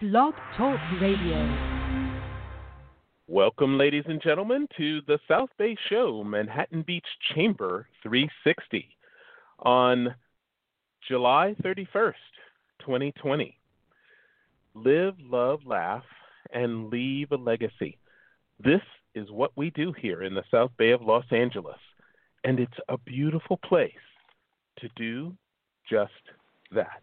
Blog Talk Radio. Welcome, ladies and gentlemen, to the South Bay Show, Manhattan Beach Chamber 360 on July 31st, 2020 live, love, laugh, and leave a legacy. This is what we do here in the South Bay of Los Angeles, and it's a beautiful place to do just that.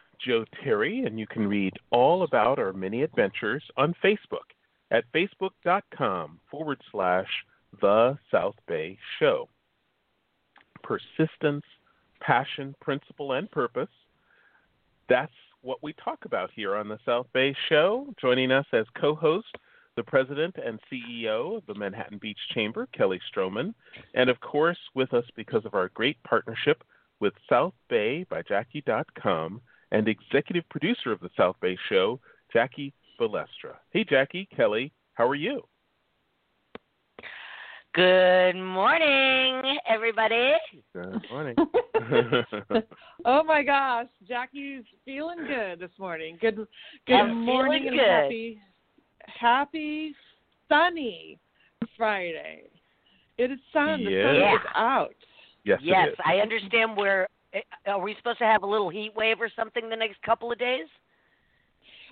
Joe Terry, and you can read all about our many adventures on Facebook at facebook.com forward slash the South Bay Show. Persistence, passion, principle, and purpose. That's what we talk about here on the South Bay Show. Joining us as co host, the president and CEO of the Manhattan Beach Chamber, Kelly Stroman. And of course, with us because of our great partnership with South Bay by Jackie.com and executive producer of the South Bay Show, Jackie Balestra. Hey, Jackie, Kelly, how are you? Good morning, everybody. Good morning. oh my gosh, Jackie's feeling good this morning. Good, good I'm morning and good. happy, happy sunny Friday. It is sun. The sun is out. Yes, yes, it is. I understand. We're eh, are we supposed to have a little heat wave or something the next couple of days?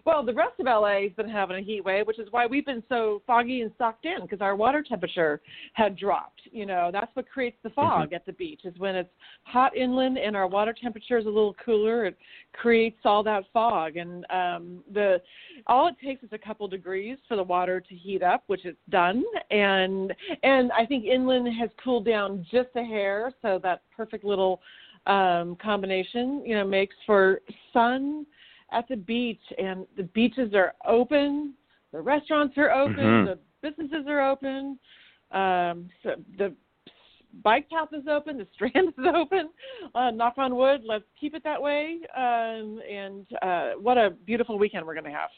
Well, the rest of LA has been having a heat wave, which is why we've been so foggy and sucked in because our water temperature had dropped. You know, that's what creates the fog at the beach is when it's hot inland and our water temperature is a little cooler. It creates all that fog, and um, the all it takes is a couple degrees for the water to heat up, which it's done. And and I think inland has cooled down just a hair, so that perfect little um, combination, you know, makes for sun at the beach and the beaches are open the restaurants are open Mhm. the businesses are open um so the bike path is open the strand is open uh knock on wood let's keep it that way um and uh what a beautiful weekend we're going to have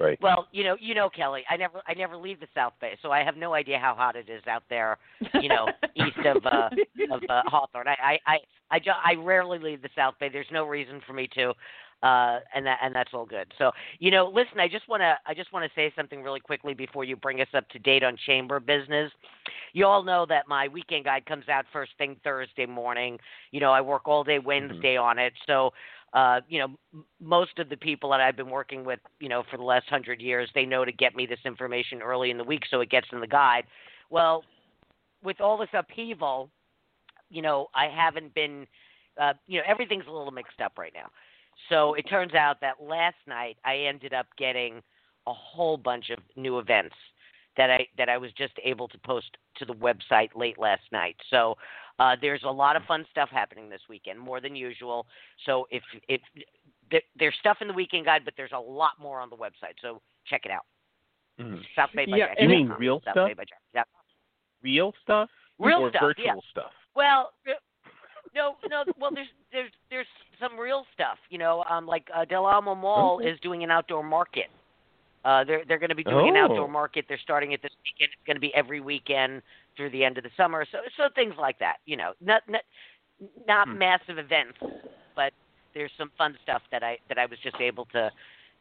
Right. Well, you know, you know, Kelly, I never, I never leave the South Bay, so I have no idea how hot it is out there. You know, east of uh, of uh, Hawthorne. I, I, I, I, ju- I rarely leave the South Bay. There's no reason for me to, uh, and that, and that's all good. So, you know, listen, I just want to, I just want to say something really quickly before you bring us up to date on chamber business. You all know that my weekend guide comes out first thing Thursday morning. You know, I work all day Wednesday on it, so uh, you know, most of the people that I've been working with, you know, for the last hundred years, they know to get me this information early in the week so it gets in the guide. Well, with all this upheaval, you know, I haven't been, uh, you know, everything's a little mixed up right now. So it turns out that last night I ended up getting a whole bunch of new events that I that I was just able to post to the website late last night. So uh, there's a lot of fun stuff happening this weekend, more than usual. So if if there, there's stuff in the weekend guide, but there's a lot more on the website. So check it out. Mhm. South Bay by Yeah, Jackie You mean real South stuff? Bay by Jackie dot. Real stuff Real or stuff, virtual yeah. stuff? Well, no, no. Well, there's there's there's some real stuff. You know, um, like uh, Del Amo Mall Okay. is doing an outdoor market. Uh, they're they're going to be doing an Oh. outdoor market. They're starting it this weekend. It's going to be every weekend through the end of the summer. So so things like that. You know, not not not Hmm. massive events, but there's some fun stuff that I that I was just able to,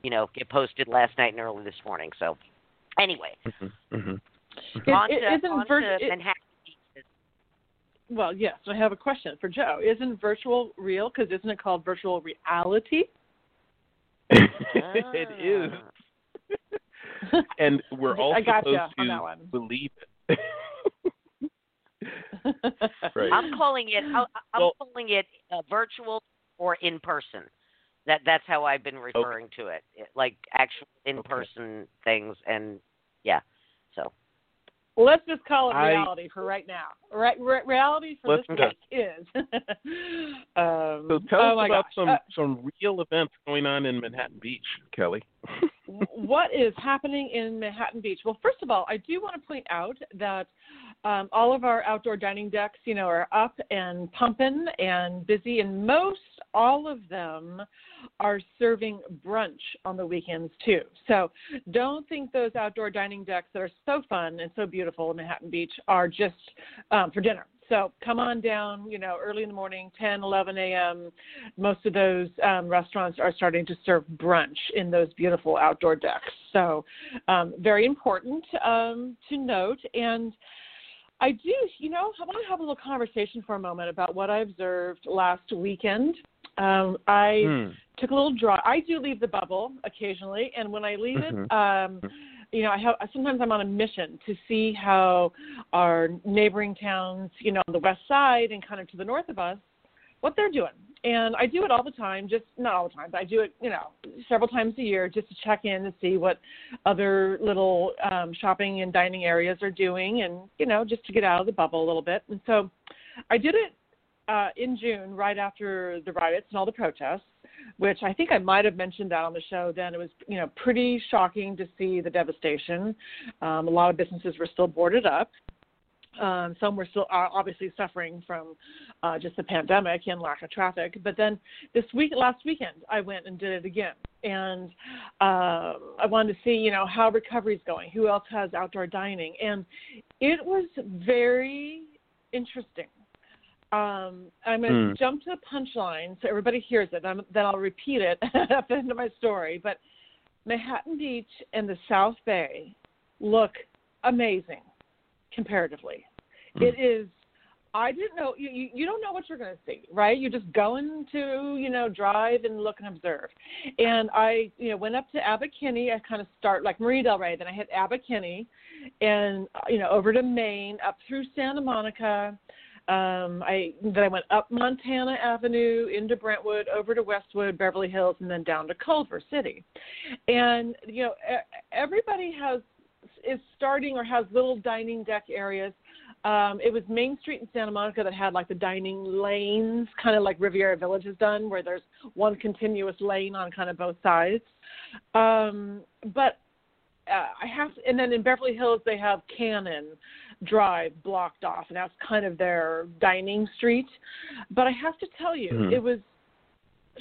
you know, get posted last night and early this morning. So anyway, hmm It- on it to, isn't on vir- to it- Manhattan Beach. Well, yes. I have a question for Joe. Isn't virtual real? Because isn't it called virtual reality? it is, Ah. and we're all I gotcha supposed on to that one. believe it. Right. I'm calling it. I- I'm Well- calling it uh, virtual or in person. That that's how I've been referring to it, it like actual in person things, and yeah. So Well, let's just call it I- reality for right now. Right, re- reality for Let's this go. week is. um, So tell oh us about gosh. some Uh, some real events going on in Manhattan Beach, Kelly. What is happening in Manhattan Beach? Well, first of all, I do want to point out that um, all of our outdoor dining decks, you know, are up and pumping and busy, and most all of them are serving brunch on the weekends too. So don't think those outdoor dining decks that are so fun and so beautiful in Manhattan Beach are just um, for dinner. So come on down, you know, early in the morning, 10, 11 a.m. Most of those um, restaurants are starting to serve brunch in those beautiful outdoor decks. So um, very important um, to note. And I do, you know, I want to have a little conversation for a moment about what I observed last weekend. Um, I Hmm. took a little drive. I do leave the bubble occasionally, and when I leave it, Mhm. um, you know, I have sometimes I'm on a mission to see how our neighboring towns, you know, on the west side and kind of to the north of us, what they're doing. And I do it all the time, just not all the time, but I do it, you know, several times a year just to check in and see what other little um, shopping and dining areas are doing, and you know, just to get out of the bubble a little bit. And so, I did it uh, in June, right after the riots and all the protests, which I think I might have mentioned that on the show. Then it was, you know, pretty shocking to see the devastation. Um, a lot of businesses were still boarded up. Um, some were still uh, obviously suffering from uh, just the pandemic and lack of traffic. But then this week, last weekend, I went and did it again, and uh, I wanted to see, you know, how recovery's going. Who else has outdoor dining? And it was very interesting. Um, I'm going to Hmm. jump to the punchline so everybody hears it. I'm, then I'll repeat it at the end of my story. But Manhattan Beach and the South Bay look amazing comparatively. Hmm. It is. I didn't know you, you. You don't know what you're going to see, right? You're just going to, you know, drive and look and observe. And I, you know, went up to Abbot Kinney. I kind of start like Marina Del Rey. Then I hit Abbot Kinney, and you know, over to Main, up through Santa Monica. Um, I then I went up Montana Avenue into Brentwood, over to Westwood, Beverly Hills, and then down to Culver City. And you know, everybody has is starting or has little dining deck areas. Um, it was Main Street in Santa Monica that had like the dining lanes, kind of like Riviera Village has done, where there's one continuous lane on kind of both sides. Um, but uh, I have, and then in Beverly Hills they have Canon Drive blocked off, and that's kind of their dining street. But I have to tell you, Mhm. it was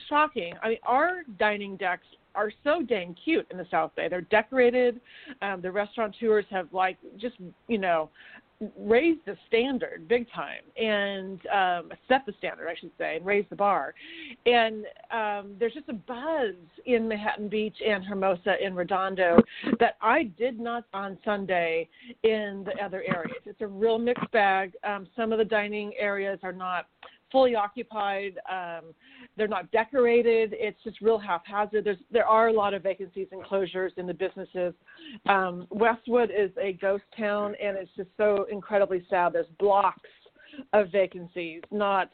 shocking. I mean, our dining decks are so dang cute in the South Bay. They're decorated. Um, the restaurateurs have like just you know raised the standard big time and um, set the standard, I should say, and raise the bar. And um, there's just a buzz in Manhattan Beach and Hermosa and Redondo that I did not on Sunday in the other areas. It's a real mixed bag. Um, some of the dining areas are not fully occupied. Um, they're not decorated. It's just real haphazard. There's there are a lot of vacancies and closures in the businesses. Um, Westwood is a ghost town, and it's just so incredibly sad. There's blocks of vacancies, not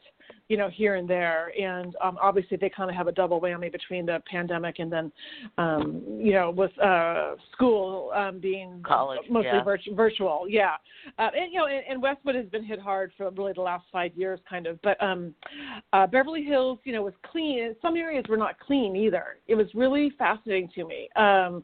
you know here and there, and um, obviously they kind of have a double whammy between the pandemic and then um, you know with uh, school um, being College, mostly yeah. virtu- virtual. Yeah, uh, and you know, and, and Westwood has been hit hard for really the last five years, kind of. But um, uh, Beverly Hills, you know, was clean. Some areas were not clean either. It was really fascinating to me. Um,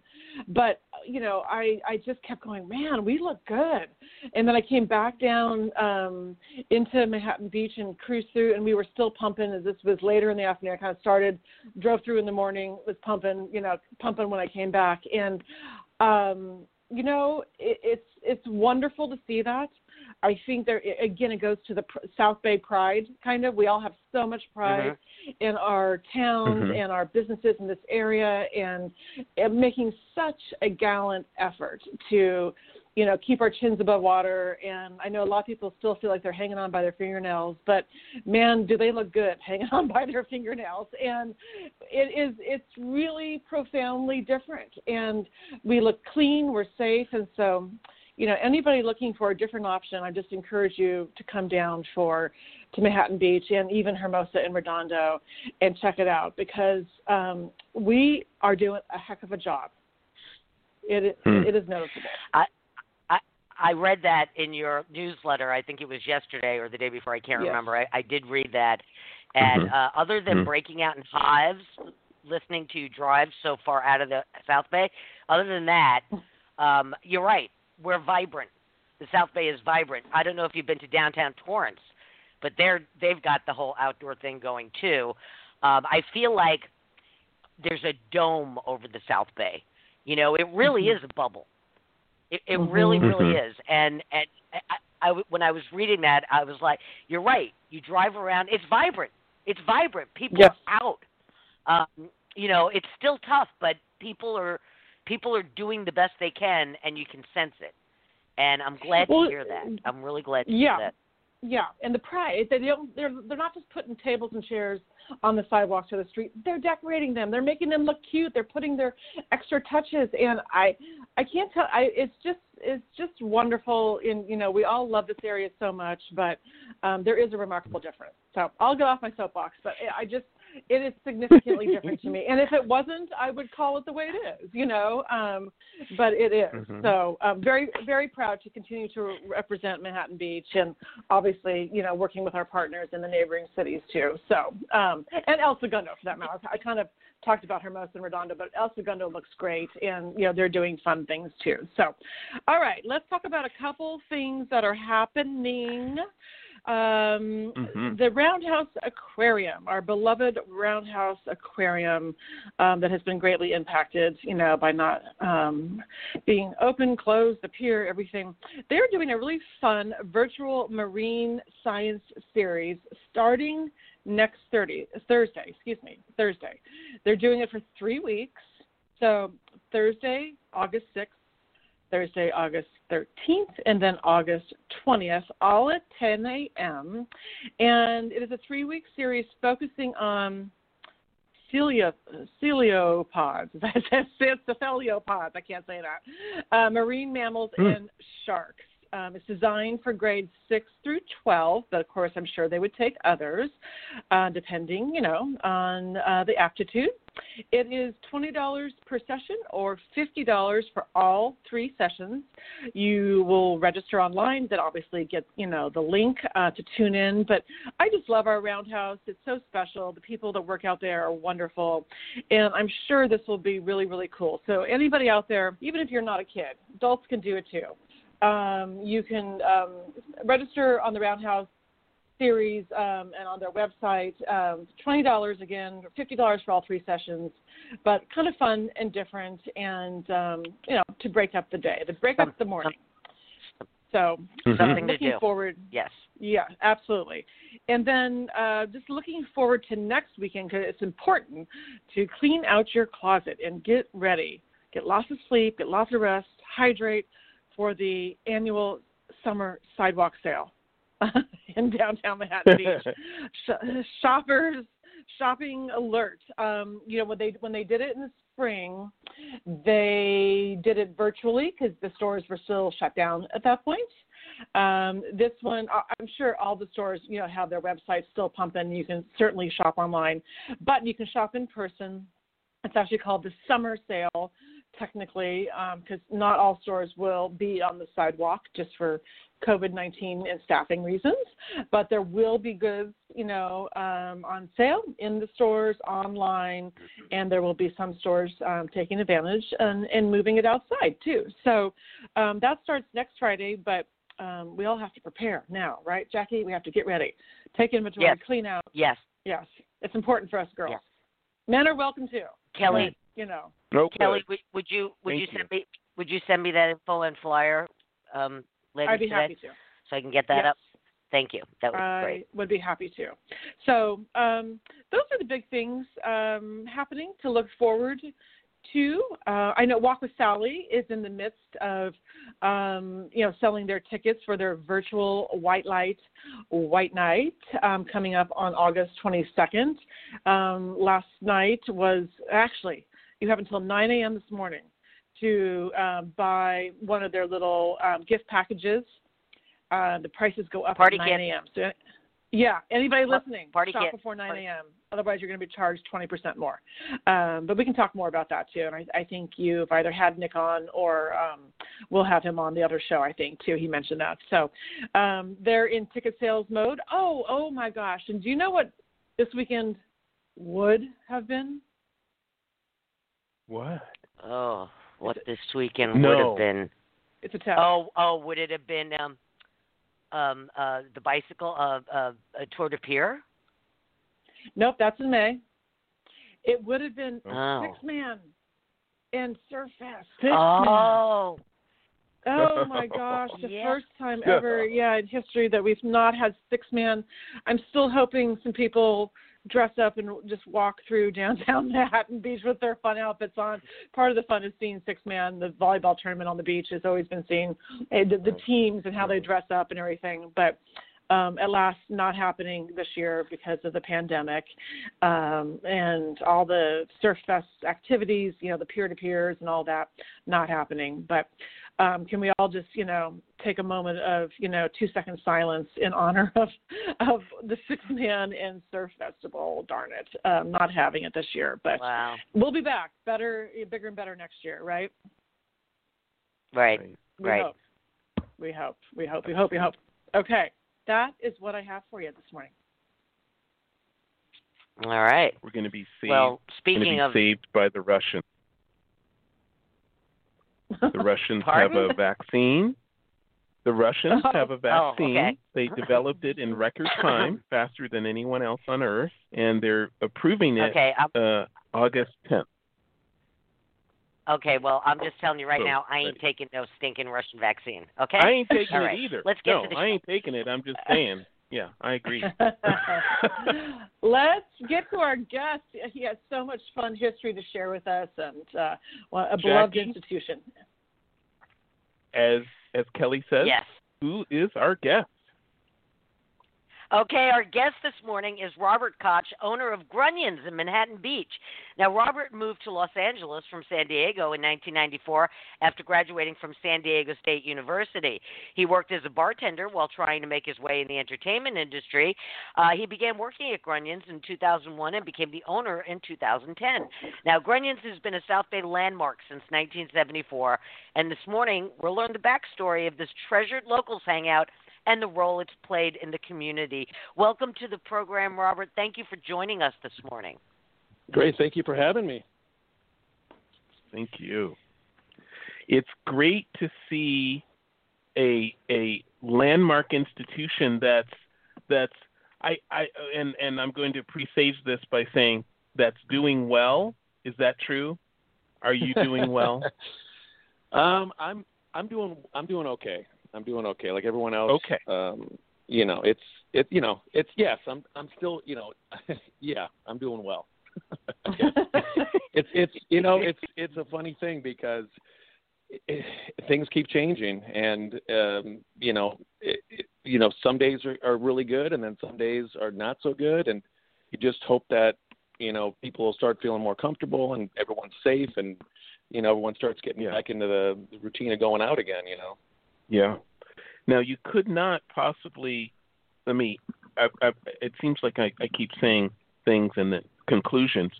but you know, I I just kept going, man, we look good. And then I came back down um into Manhattan Beach and cruised through, and we were still pumping. As this was later in the afternoon, I kind of started, drove through in the morning, was pumping, you know, pumping when I came back, and um, you know, it, it's it's wonderful to see that. I think there again it goes to the South Bay pride kind of. We all have so much pride mm-hmm. in our towns mm-hmm. and our businesses in this area, and, and making such a gallant effort to, you know, keep our chins above water. And I know a lot of people still feel like they're hanging on by their fingernails, but man, do they look good hanging on by their fingernails? And it is it's really profoundly different, and we look clean, we're safe, and so you know, anybody looking for a different option, I just encourage you to come down for to Manhattan Beach and even Hermosa and Redondo and check it out because um, we are doing a heck of a job. It hmm. it is noticeable. I, I I read that in your newsletter. I think it was yesterday or the day before. I can't yes. remember. I, I did read that. And mm-hmm. uh, other than mm-hmm. breaking out in hives, listening to drives so far out of the South Bay, other than that, um, you're right we're vibrant. The South Bay is vibrant. I don't know if you've been to downtown Torrance, but they're they've got the whole outdoor thing going too. Um, I feel like there's a dome over the South Bay. You know, it really mm-hmm. is a bubble. It, it mm-hmm. really, really mm-hmm. is. And and I, I, when I was reading that, I was like, "You're right. You drive around. It's vibrant. It's vibrant. People yes. are out. Um, you know, it's still tough, but people are people are doing the best they can, and you can sense it. And I'm glad well, to hear that. I'm really glad to yeah. hear that. Yeah, and the pride they don't they're they're not just putting tables and chairs on the sidewalks or the street. They're decorating them. They're making them look cute. They're putting their extra touches and I I can't tell I it's just it's just wonderful in you know, we all love this area so much, but um there is a remarkable difference. So I'll get off my soapbox, but I just it is significantly different to me. And if it wasn't, I would call it the way it is, you know. Um, but it is. Mm-hmm. So I'm very, very proud to continue to represent Manhattan Beach, and obviously, you know, working with our partners in the neighboring cities too. So um, and El Segundo for that matter. I kind of talked about Hermosa and Redondo, but El Segundo looks great, and you know they're doing fun things too. So, all right, let's talk about a couple things that are happening. Um, mm-hmm. The Roundhouse Aquarium, our beloved Roundhouse Aquarium, um, that has been greatly impacted, you know, by not um, being open, closed, the pier, everything. They're doing a really fun virtual marine science series starting next 30, Thursday. Excuse me, Thursday. They're doing it for three weeks. So Thursday, August 6th Thursday, August 13th, and then August 20th, all at 10 a.m. And it is a three week series focusing on celio, celiopods. It's cephaliopods. I can't say that. Uh, marine mammals mm. and sharks. Um, it's designed for grades 6 through 12, but of course, I'm sure they would take others, uh, depending, you know, on uh, the aptitude. It is $20 per session or $50 for all three sessions. You will register online, then obviously get, you know, the link uh, to tune in. But I just love our roundhouse. It's so special. The people that work out there are wonderful. And I'm sure this will be really, really cool. So anybody out there, even if you're not a kid, adults can do it too. Um, you can um, register on the Roundhouse series um, and on their website. Um, Twenty dollars again, fifty dollars for all three sessions, but kind of fun and different, and um, you know to break up the day, to break up the morning. So mm-hmm. something to do. forward. Yes. Yeah, absolutely. And then uh, just looking forward to next weekend because it's important to clean out your closet and get ready. Get lots of sleep, get lots of rest, hydrate for the annual summer sidewalk sale in downtown Manhattan Beach. Sh- shoppers shopping alert. Um, you know when they when they did it in the spring, they did it virtually because the stores were still shut down at that point. Um, this one, I'm sure all the stores, you know, have their websites still pumping. You can certainly shop online, but you can shop in person. It's actually called the Summer Sale technically, because not all stores will be on the sidewalk just for COVID 19 and staffing reasons, but there will be goods, you know, um, on sale in the stores, online, and there will be some stores um, taking advantage and, and moving it outside too. So um, that starts next Friday, but um, we all have to prepare now, right, Jackie? We have to get ready, take inventory, Yes. clean out. Yes, Yes, it's important for us girls. Yes. Men are welcome too. Kelly. but, you know. Okay. Kelly, would, would you would Thank you you. send me would you send me that info and flyer um, later I'd be today happy to. so I can get that Yes. up? Thank you. That would be I great. would be happy to. So um, those are the big things um, happening to look forward to. Uh, I know Walk with Sally is in the midst of, um, you know, selling their tickets for their virtual White Light White Night um, coming up on August 22nd. Um, last night was actually you have until 9 a.m. this morning to uh, buy one of their little um, gift packages. Uh, the prices go up Party at 9 a.m. So, yeah, anybody listening, party shop kit. before 9 a.m. Otherwise, you're going to be charged 20% more. Um, but we can talk more about that too. And I, I think you've either had Nick on or um, we'll have him on the other show. I think too. He mentioned that. So um, they're in ticket sales mode. Oh, oh my gosh! And do you know what this weekend would have been? What? Oh, what this weekend would No. have been? It's a test. Oh, oh, would it have been um, um, uh, the bicycle uh, uh, uh, Tour de Pier? Nope, that's in May. It would have been Oh. six man and Surf Fest. Six man. Oh, Oh my gosh, the Yeah. first time ever, yeah, in history that we've not had six man. I'm still hoping some people dress up and just walk through downtown Manhattan Beach with their fun outfits on. Part of the fun is seeing six man. The volleyball tournament on the beach has always been seeing eh, the, the teams and how they dress up and everything. But um, at last, not happening this year because of the pandemic um, and all the Surf Fest activities, you know, the pier to piers and all that, not happening. But um, can we all just, you know, take a moment of, you know, two second silence in honor of of the Six Man and Surf Festival? Darn it, um, not having it this year, but wow. we'll be back, better, bigger and better next year, right? Right. We Right. hope. We hope. We hope. We hope. We hope. Okay, that is what I have for you this morning. All right. We're going to be saved. Well, speaking be of saved by the Russians. The Russians have a vaccine. The Russians Oh. have a Oh, vaccine. okay. They developed it in record time, faster than anyone else on Earth, and they're approving it okay, uh, August 10th. okay. Well, I'm just telling you right So, now, I ain't ready. taking no stinking Russian vaccine. Okay. I ain't taking All it either. Let's get no, to the I show. ain't taking it. I'm just saying. Yeah, I agree. Let's get to our guest. He has so much fun history to share with us, and uh, well, a beloved Jackie? institution. As as Kelly says, Yes. who is our guest? Okay, our guest this morning is Robert Koch, owner of Grunions in Manhattan Beach. Now, Robert moved to Los Angeles from San Diego in 1994 after graduating from San Diego State University. He worked as a bartender while trying to make his way in the entertainment industry. Uh, he began working at Grunions in 2001 and became the owner in 2010. Now, Grunions has been a South Bay landmark since 1974, and this morning we'll learn the backstory of this treasured locals hangout and the role it's played in the community. Welcome to the program, Robert. Thank you for joining us this morning. Great. Thank you for having me. Thank you. It's great to see a a landmark institution that's that's I I and and I'm going to presage this by saying that's doing well. Is that true? Are you doing well? um, I'm I'm doing I'm doing okay. I'm doing okay. Like everyone else. Okay. Um, you know, it's it you know, it's yes, I'm I'm still, you know, yeah, I'm doing well. it's it's you know, it's it's a funny thing because it, things keep changing and um, you know, it, it, you know, some days are, are really good and then some days are not so good and you just hope that you know people will start feeling more comfortable and everyone's safe and you know everyone starts getting Yeah. back into the routine of going out again you know Yeah. Now you could not possibly. Let me. I, I, it seems like I, I keep saying things and the conclusions.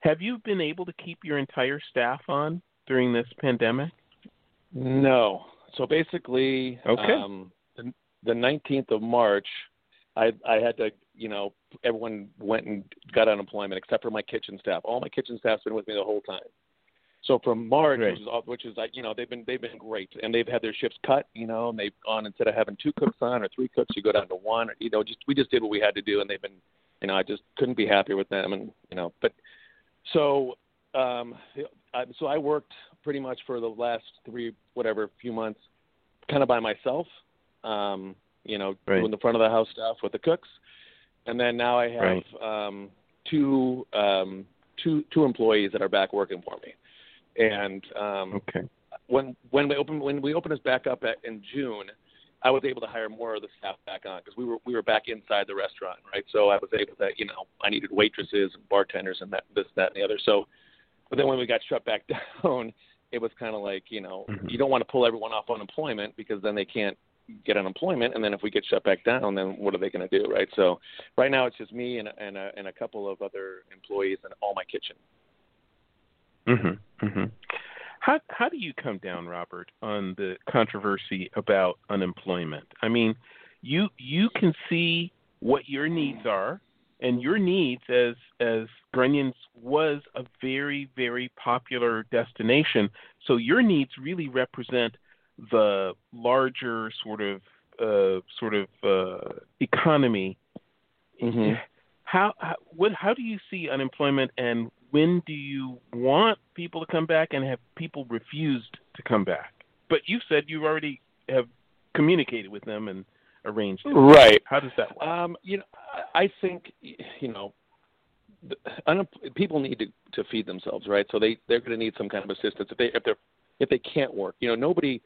Have you been able to keep your entire staff on during this pandemic? No. So basically, Okay. um, the, the 19th of March, I I had to, you know, everyone went and got unemployment except for my kitchen staff. All my kitchen staff's been with me the whole time. So from March, Right. which is all- which is like, you know, they've been they've been great, and they've had their shifts cut, you know, and they've gone instead of having two cooks on or three cooks, you go down to one. Or, you know, just we just did what we had to do, and they've been, you know, I just couldn't be happier with them, and you know, but so um, I, so I worked pretty much for the last three whatever few months, kind of by myself, um, you know, Right. doing the front of the house stuff with the cooks, and then now I have um, two um, two two employees that are back working for me, and um, Okay. when when we open when we opened us back up at, in June, I was able to hire more of the staff back on because we were we were back inside the restaurant, right? So I was able to you know I needed waitresses and bartenders and that this that and the other. So, but then when we got shut back down, it was kind of like you know Mhm. you don't want to pull everyone off unemployment because then they can't get unemployment, and then if we get shut back down, then what are they going to do, right? So right now it's just me and and a, and a couple of other employees and all my kitchen. Mhm. Mhm. How how do you come down, Robert, on the controversy about unemployment? I mean, you you can see what your needs are, and your needs as as Grunions was a very very popular destination. So your needs really represent the larger sort of uh, sort of uh, economy Mhm. how, how what how do you see unemployment and when do you want people to come back and have people refused to come back but you said you already have communicated with them and arranged it. Right. how does that work Um, you know, I I think you know, the, unem- people need to to feed themselves, right? So they they're going to need some kind of assistance if they if they're if they can't work. You know, nobody,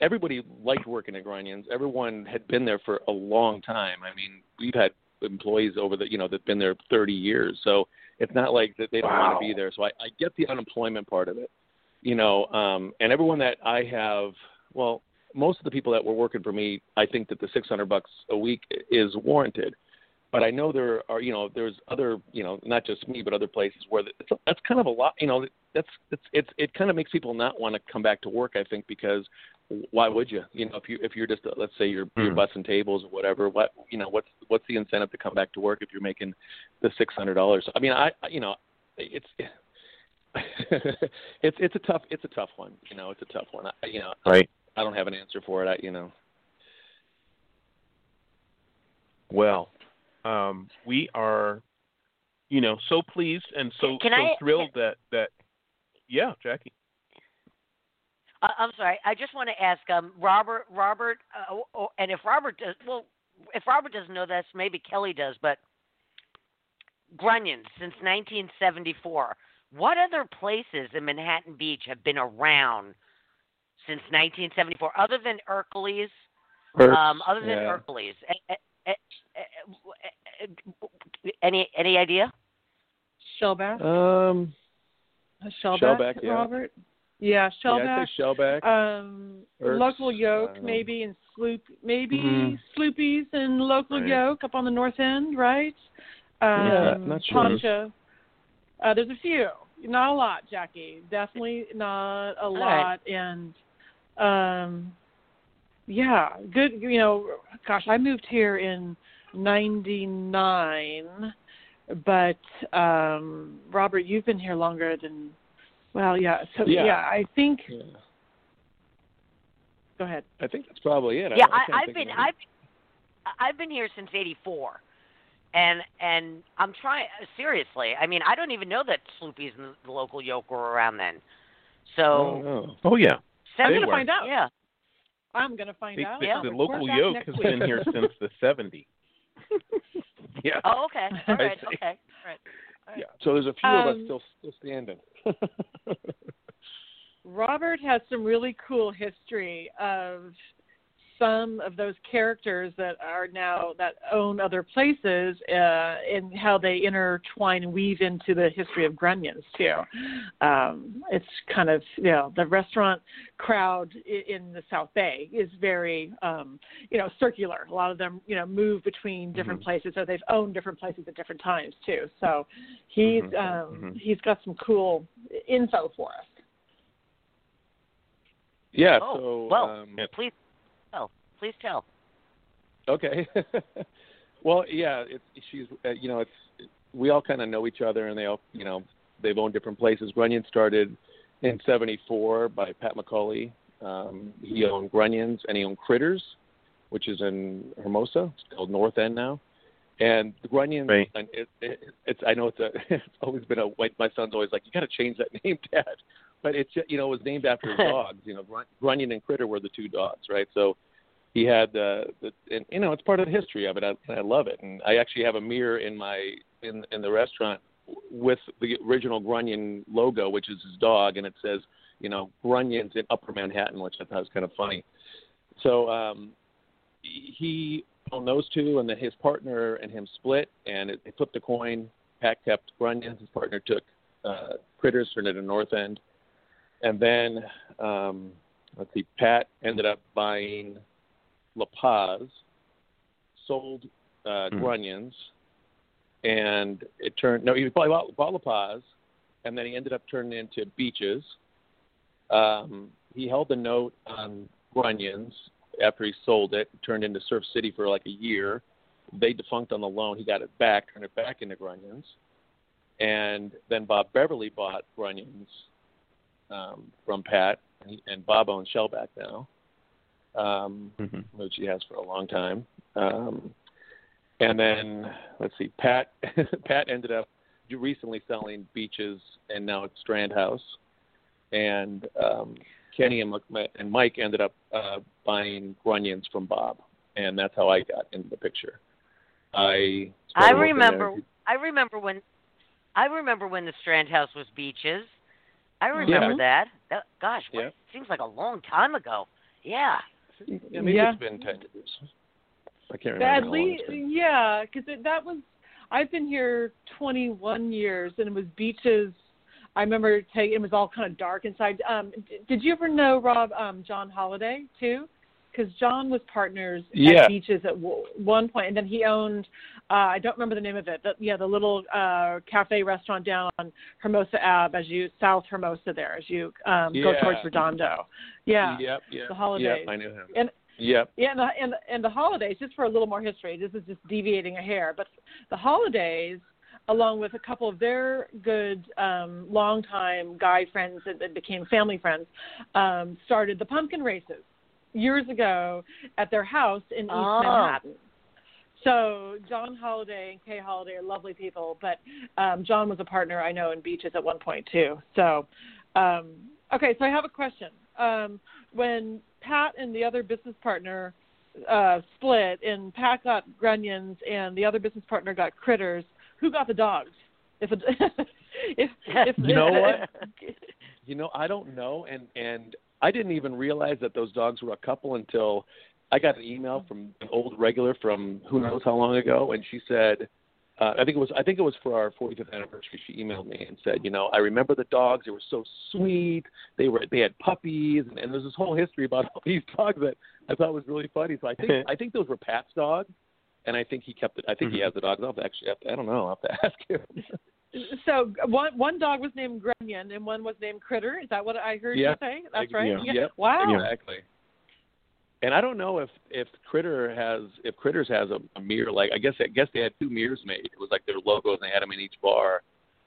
everybody liked working at Grunions. Everyone had been there for a long time. I mean, we've had employees over the you know that've been there 30 years. So it's not like that they don't want to be there. So I, I get the unemployment part of it. You know, um, and everyone that I have, well, most of the people that were working for me, I think that the 600 bucks a week is warranted. But I know there are, you know, there's other, you know, not just me, but other places where it's, that's kind of a lot. You know, that's it's it's it kind of makes people not want to come back to work. I think because why would you? You know, if you if you're just let's say you're you're Mhm. bussing tables or whatever, what you know, what's what's the incentive to come back to work if you're making the six hundred dollars? I mean, I I- you know, it's it's it's a tough it's a tough one. You know, it's a tough one. I, you know, right I don't have an answer for it. I you know. well um we are you know so pleased and so so I- thrilled that that yeah jackie Uh, I'm sorry. I just want to ask um, Robert. Robert, uh, oh, and if Robert does, well, if Robert doesn't know this, maybe Kelly does. But Grunions since 1974. What other places in Manhattan Beach have been around since 1974, other than Ercoles? Um, other than yeah. Ercoles, eh, eh, eh, eh, any any idea? Shellback. Um, Shellback, Shellback, yeah. Robert. Yeah, yeah, Shellback. I'd say Shellback. um, Ertz, local Yolk, uh, maybe, and sloop, maybe Mhm. Sloopy's and local Right. Yolk up on the north end, right? Um, Yeah, not sure. Pancho's. Uh, there's a few, not a lot, Jackie. Definitely not a right. lot, and um, yeah, good. You know, gosh, I moved here in '99, but um, Robert, you've been here longer than. Well, yeah. So Yeah. I think. yeah. Go ahead. I think that's probably it. yeah, I, I I, can't I've been. I've I've been here since '84, and and I'm trying seriously. I mean, I don't even know that Sloopy's and the local Yolk were around then. So Oh, no. oh yeah I'm gonna were. find out. yeah, I'm gonna find the, out. the, I'll the local back Yolk has week. been here since the 70s yeah Oh, okay. All I right. Okay. All right. Yeah. So there's a few of us Um, still still standing. Robert has some really cool history of some of those characters that are now that own other places uh, and how they intertwine and weave into the history of Grunions too. Um, it's kind of you know the restaurant crowd in the South Bay is very um, you know circular. A lot of them you know move between different Mhm. places, so they've owned different places at different times too. So he's Mhm, um, mhm. he's got some cool info for us. Yeah. Oh, so well, um, please tell. Please tell. Okay. well, yeah, it's she's uh, you know it's we all kind of know each other, and they all you know they've owned different places. Grunion started in '74 by Pat McCauley. Um, he owned Grunions and he owned Critters, which is in Hermosa. It's called North End now. And the Grunions, Right. and it, it, it's I know it's a it's always been a white. My son's always like, you got to change that name, Dad. But it's you know it was named after his dogs. You know, Grun- Grunion and Critter were the two dogs, right? So he had uh, the and you know it's part of the history of it I, and I love it and I actually have a mirror in my in in the restaurant with the original Grunion logo which is his dog and it says you know Grunions in Upper Manhattan which I thought was kind of funny so um he owned those two and then his partner and him split and it, they flipped a coin Pat kept Grunions his partner took uh Critters turned it to North End and then um let's see Pat ended up buying La Paz, sold uh, Hmm. Grunions, and it turned. No, he bought, bought La Paz, and then he ended up turning into Beaches. Um, he held the note on Grunions after he sold it. Turned into Surf City for like a year. They defunct on the loan. He got it back, turned it back into Grunions, and then Bob Beverly bought Grunions um, from Pat, and, he, and Bob owns Shellback now um, Mhm. which he has for a long time. Um, and then let's see, Pat Pat ended up recently selling Beaches, and now it's Strand House. And um, Kenny and, Mc- and Mike ended up uh, buying Grunions from Bob, and that's how I got into the picture. I I remember. I remember when. I remember when the Strand House was beaches. I remember Yeah. that. that. Gosh, what, Yeah. seems like a long time ago. Yeah. Yeah, maybe Yeah. it's been ten years. I can't remember. how At long least, it's been. yeah, because that was. I've been here 21 years, and it was beaches. I remember taking. It was all kind of dark inside. Um, d- did you ever know Rob um, John Holiday too? Because John was partners Yeah. at beaches at w- one point, and then he owned. Uh, I don't remember the name of it. But yeah, the little uh, cafe restaurant down on Hermosa Ave, as you South Hermosa there, as you um, go towards Redondo. Yeah. Yep. Yep. The holidays. Yep, I knew him. And Yep. yeah, and the, and, the- and the holidays, just for a little more history, this is just deviating a hair, but the holidays, along with a couple of their good um, longtime guy friends that, that became family friends, um, started the pumpkin races years ago at their house in East Oh. Manhattan. So John Holiday and Kay Holiday are lovely people, but um, John was a partner I know in Beaches at one point too. So, um, okay, so I have a question. Um, when Pat and the other business partner uh, split, and Pat got Grunions and the other business partner got Critters, who got the dogs? If it, if, if You know if- what? You know, I don't know, and and I didn't even realize that those dogs were a couple until I got an email from an old regular from who knows how long ago, and she said, uh, I think it was I think it was for our 45th anniversary. She emailed me and said, you know, I remember the dogs; they were so sweet. They were they had puppies, and, and there's this whole history about all these dogs that I thought was really funny. So I think I think those were Pat's dogs, and I think he kept it. I think he Mhm. has the dogs. I'll have to actually have to, I don't know. I'll have to ask him. So one one dog was named Grunion and one was named Critter. Is that what I heard Yeah. you say? That's right. yeah. Yep. Wow. Exactly. And I don't know if if Critter has if Critters has a, a mirror like I guess I guess they had two mirrors made. It was like their logos and they had them in each bar.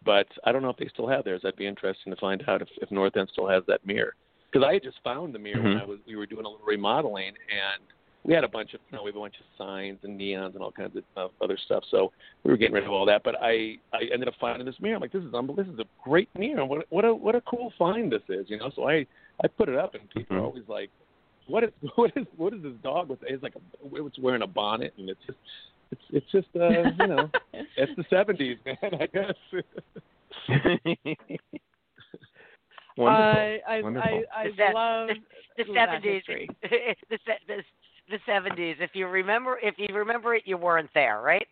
But I don't know if they still have theirs. That'd be interesting to find out if, if North End still has that mirror. Because I had just found the mirror when Mhm. I was we were doing a little remodeling and we had a bunch of you know we had a bunch of signs and neons and all kinds of uh, other stuff. So we were getting rid of all that. But I I ended up finding this mirror. I'm like this is unbelievable. This is a great mirror. What what a what a cool find this is. You know. So I I put it up and people are Mhm. always like, what is what is what is this dog with? It's like a, it's wearing a bonnet and it's just it's it's just uh you know it's the seventies man I guess. Wonderful. I I Wonderful. I, I The love the that seventies. history. the the the seventies. If you remember, if you remember it, you weren't there, right?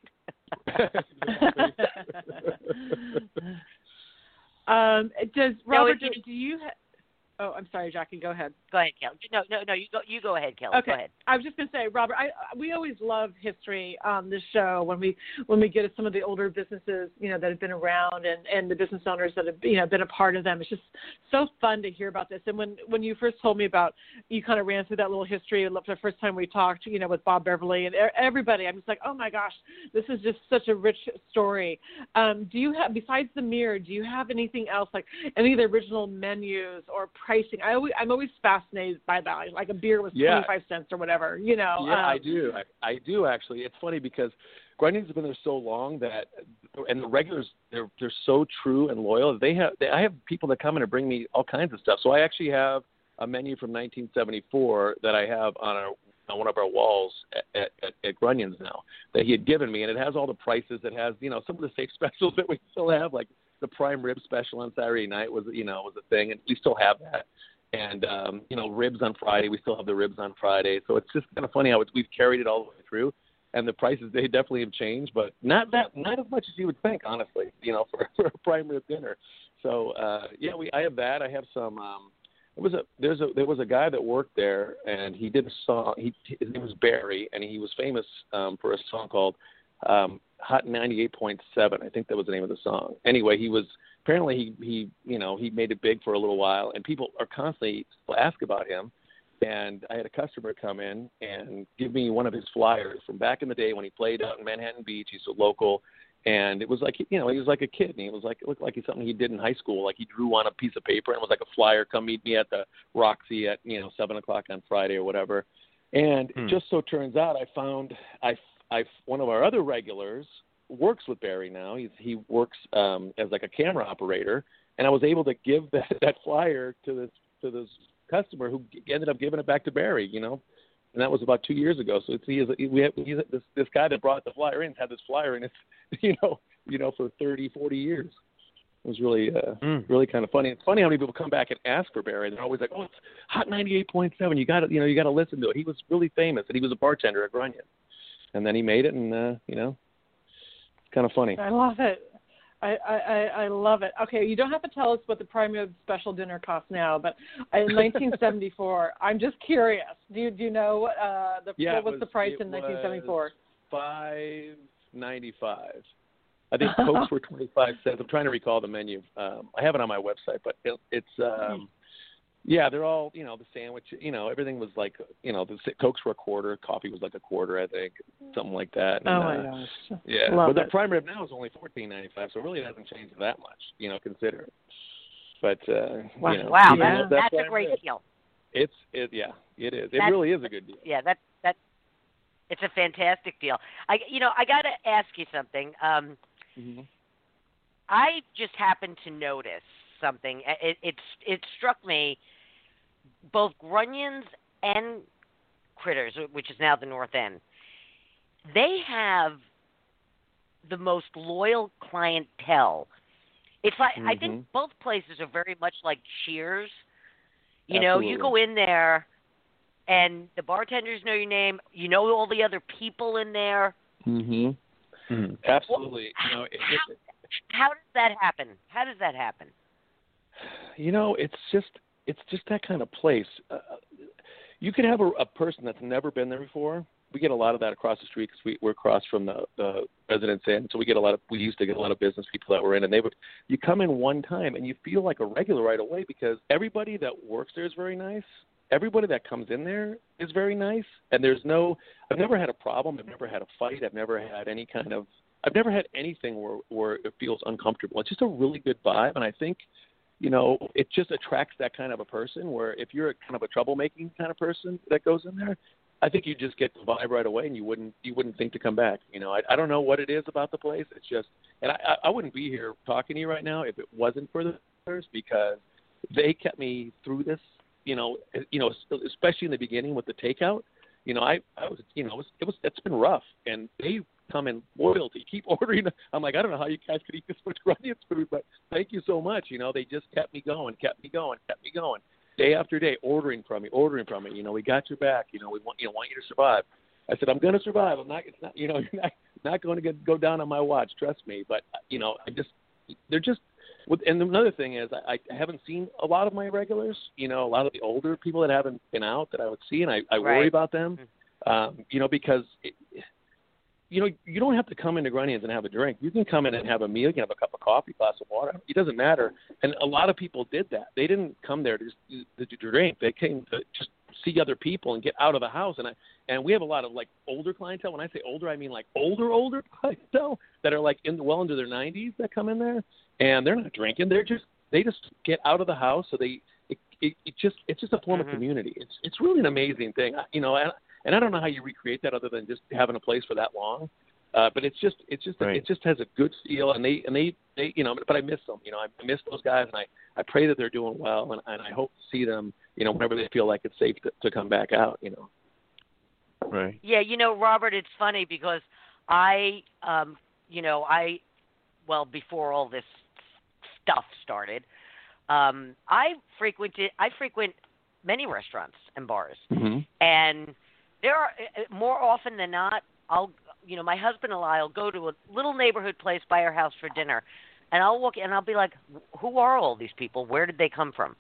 um, does Robert? do, do you? Ha- Oh, I'm sorry, Jackie. Go ahead. Go ahead, Kelly. No, no, no. You go. You go ahead, Kelly. Okay. Go ahead. I was just going to say, Robert, I, we always love history on this show when we when we get at some of the older businesses, you know, that have been around and and the business owners that have you know been a part of them. It's just so fun to hear about this. And when when you first told me about, you kind of ran through that little history. The first time we talked, you know, with Bob Beverly and everybody, I'm just like, oh my gosh, this is just such a rich story. Um, do you have besides the mirror? Do you have anything else like any of the original menus or pricing? I always I'm always fascinated by that. Like a beer was Yeah. twenty five cents or whatever, you know. Yeah, I um, do. I, I do actually. It's funny because Grunions have been there so long that, and the regulars they're they're so true and loyal. They have they, I have people that come in and bring me all kinds of stuff. So I actually have a menu from 1974 that I have on our on one of our walls at, at, at Grunions now that he had given me, and it has all the prices. It has you know some of the safe specials that we still have, like the prime rib special on Saturday night was you know was a thing, and we still have that. And um, you know ribs on Friday, we still have the ribs on Friday. So it's just kind of funny how it's, we've carried it all the way through and the prices they definitely have changed, but not that not as much as you would think, honestly. You know, for, for a prime rib dinner. So uh, yeah, we I have that. I have some. Um, there was a there's a there was a guy that worked there, and he did a song. He his name was Barry, and he was famous um, for a song called um, Hot 98.7. I think that was the name of the song. Anyway, he was apparently he he you know he made it big for a little while, and people are constantly ask about him and I had a customer come in and give me one of his flyers from back in the day when he played out in Manhattan Beach. He's a local, and it was like you know he was like a kid, and he was like it looked like he's something he did in high school. Like he drew on a piece of paper and it was like a flyer. Come meet me at the Roxy at you know seven o'clock on Friday or whatever. And Hmm. it just so turns out I found I I one of our other regulars works with Barry now. He's he works um, as like a camera operator, and I was able to give that that flyer to this to this customer who ended up giving it back to Barry, you know, and that was about two years ago. So it's he is we have he's this this guy that brought the flyer in had this flyer in it, you know, you know for thirty forty years. It was really uh, Mm. really kind of funny. It's funny how many people come back and ask for Barry. They're always like, "Oh, it's Hot ninety eight point seven. You got to you know you got to listen to it." He was really famous, and he was a bartender at Grunion, and then he made it, and uh, you know, it's kind of funny. I love it. I, I, I I love it. Okay, you don't have to tell us what the prime rib special dinner costs now, but in 1974, I'm just curious. Do you do you know what uh, the Yeah, what was, was- the price in 1974? five ninety five. I think Cokes were twenty five cents. I'm trying to recall the menu. Um, I have it on my website, but it, it's um, yeah, they're all you know the sandwich. You know everything was like you know the Cokes were a quarter, coffee was like a quarter, I think, something like that. Oh my uh, gosh. Yeah, Love but the it. prime rib now is only fourteen ninety five, so it really hasn't changed that much. You know, consider. But uh, Wow. you know, Wow, people that's, that that's a great rib. deal. It's it yeah, it is. It That's- really is a good deal. Yeah, that that it's a fantastic deal. I you know I got to ask you something. Um, Mhm. I just happened to notice something. It it it struck me. Both Grunions and Critters, which is now the North End, they have the most loyal clientele. It's like I think Mhm. both places are very much like Cheers. You know, you go in there, and the bartenders know your name. You know all the other people in there. Mhm. Mhm. Absolutely. You know, it, How, it, how does that happen? How does that happen? you know, it's just it's just that kind of place. Uh, you could have a, a person that's never been there before. We get a lot of that across the street because we, we're across from the, the residence inn, so we get a lot of. We used to get a lot of business people that were in, and they would. You come in one time and you feel like a regular right away because everybody that works there is very nice. Everybody that comes in there is very nice, and there's no. I've never had a problem. I've never had a fight. I've never had any kind of. I've never had anything where where it feels uncomfortable. It's just a really good vibe, and I think you know, it just attracts that kind of a person where if you're a kind of a troublemaking kind of person that goes in there, I think you just get the vibe right away and you wouldn't you wouldn't think to come back. You know, I, I don't know what it is about the place. It's just and I, I wouldn't be here talking to you right now if it wasn't for the others because they kept me through this, you know, you know, especially in the beginning with the takeout. You know, I I was you know, it was, it was it's been rough and they come in loyalty, keep ordering. I'm like, I don't know how you guys could eat this much Grunions food, but thank you so much. You know, they just kept me going, kept me going, kept me going, day after day, ordering from me, ordering from me. You know, we got your back. You know, we want you know want you to survive. I said, I'm going to survive. I'm not. It's not. You know, you're not not going to get, go down on my watch. Trust me. But you know, I just they're just and another thing is I, I haven't seen a lot of my regulars. You know, a lot of the older people that haven't been out that I would see, and I, I Right. worry about them. Um, you know, because it, you know you don't have to come into Grunions and have a drink. You can come in and have a meal. You can have a cup of coffee, glass of water. It doesn't matter. And a lot of people did that. They didn't come there to just to, drink. They came to just see other people and get out of the house. And I and we have a lot of like older clientele. When I say older, I mean like older older clientele that are like in the, well into their 90s that come in there, and they're not drinking. They're just they just get out of the house. So they it it, it just it's just a form Mhm. of community. It's it's really an amazing thing. You know, and and I don't know how you recreate that other than just having a place for that long. Uh, but it's just it's just Right. it just has a good feel, and they and they they you know. But I miss them. You know, I miss those guys, and I I pray that they're doing well, and, and I hope to see them. You know, whenever they feel like it's safe to, to come back out. You know. Right. Yeah, you know, Robert, it's funny because I, um, you know, I, well, before all this stuff started, um, I frequented, I frequent many restaurants and bars, Mm-hmm. and there are uh, more often than not, I'll, you know, my husband and I'll go to a little neighborhood place by our house for dinner, and I'll walk and I'll be like, who are all these people? Where did they come from?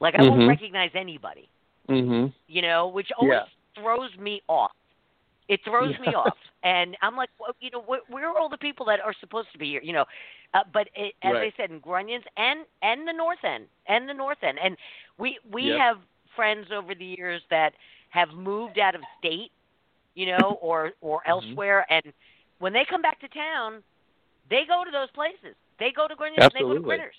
Like I won't Mhm. recognize anybody Mm-hmm. you know, which always Yeah. throws me off. It throws me off, and I'm like, well, you know, where, where are all the people that are supposed to be here? You know, uh, but it, as Right. I said, in Grunions and and the North End and the North End, and we we Yep. have friends over the years that have moved out of state, you know, or or Mm-hmm. elsewhere, and when they come back to town, they go to those places. They go to Grunions. and They go to Absolutely. Grinners.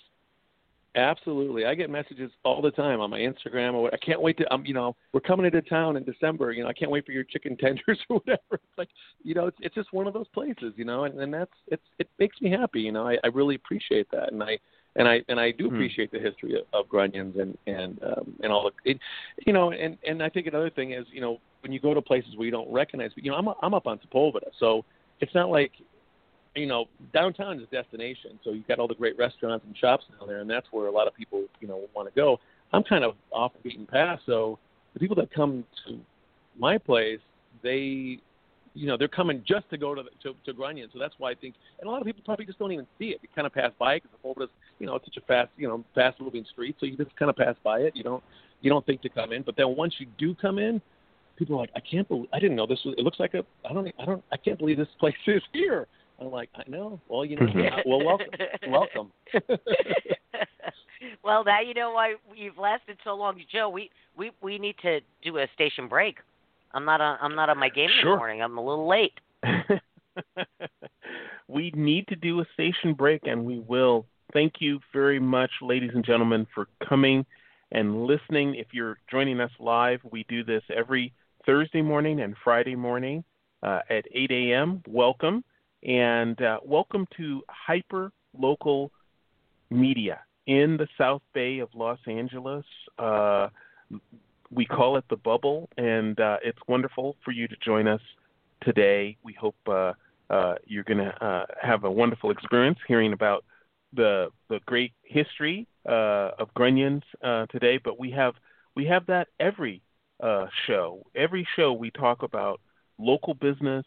Absolutely, I get messages all the time on my Instagram. Or I can't wait to, um, you know, we're coming into town in December. You know, I can't wait for your chicken tenders or whatever. It's like, you know, it's it's just one of those places, you know, and, and that's it's it makes me happy. You know, I, I really appreciate that, and I and I and I do Hmm. appreciate the history of, of Grunions and and um, and all the, it, you know, and and I think another thing is, you know, when you go to places where you don't recognize, you know, I'm I'm up on Sepulveda, so it's not like you know, downtown is a destination, so you've got all the great restaurants and shops down there, and that's where a lot of people, you know, want to go. I'm kind of off the beaten path, so the people that come to my place, they, you know, they're coming just to go to the, to, to Grunion, so that's why I think, and a lot of people probably just don't even see it. You kind of pass by because is you know, it's such a fast, you know, fast moving street, so you just kind of pass by it. You don't, you don't think to come in, but then once you do come in, people are like, I can't believe, I didn't know this was. It looks like a, I don't, I don't, I can't believe this place is here. I'm like, I know. Well, you know, Mhm. well, welcome, welcome. well, now you know why you've lasted so long, Joe. We we we need to do a station break. I'm not on I'm not on my game Sure. the morning. I'm a little late. we need to do a station break, and we will. Thank you very much, ladies and gentlemen, for coming and listening. If you're joining us live, we do this every Thursday morning and Friday morning uh, at 8 a.m. Welcome, and uh, welcome to Hyper Local Media in the South Bay of Los Angeles. Uh, we call it the Bubble, and uh, it's wonderful for you to join us today. We hope uh, uh, you're going to uh, have a wonderful experience hearing about the the great history uh, of Grunions uh, today. But we have we have that every show. Every show we talk about local business,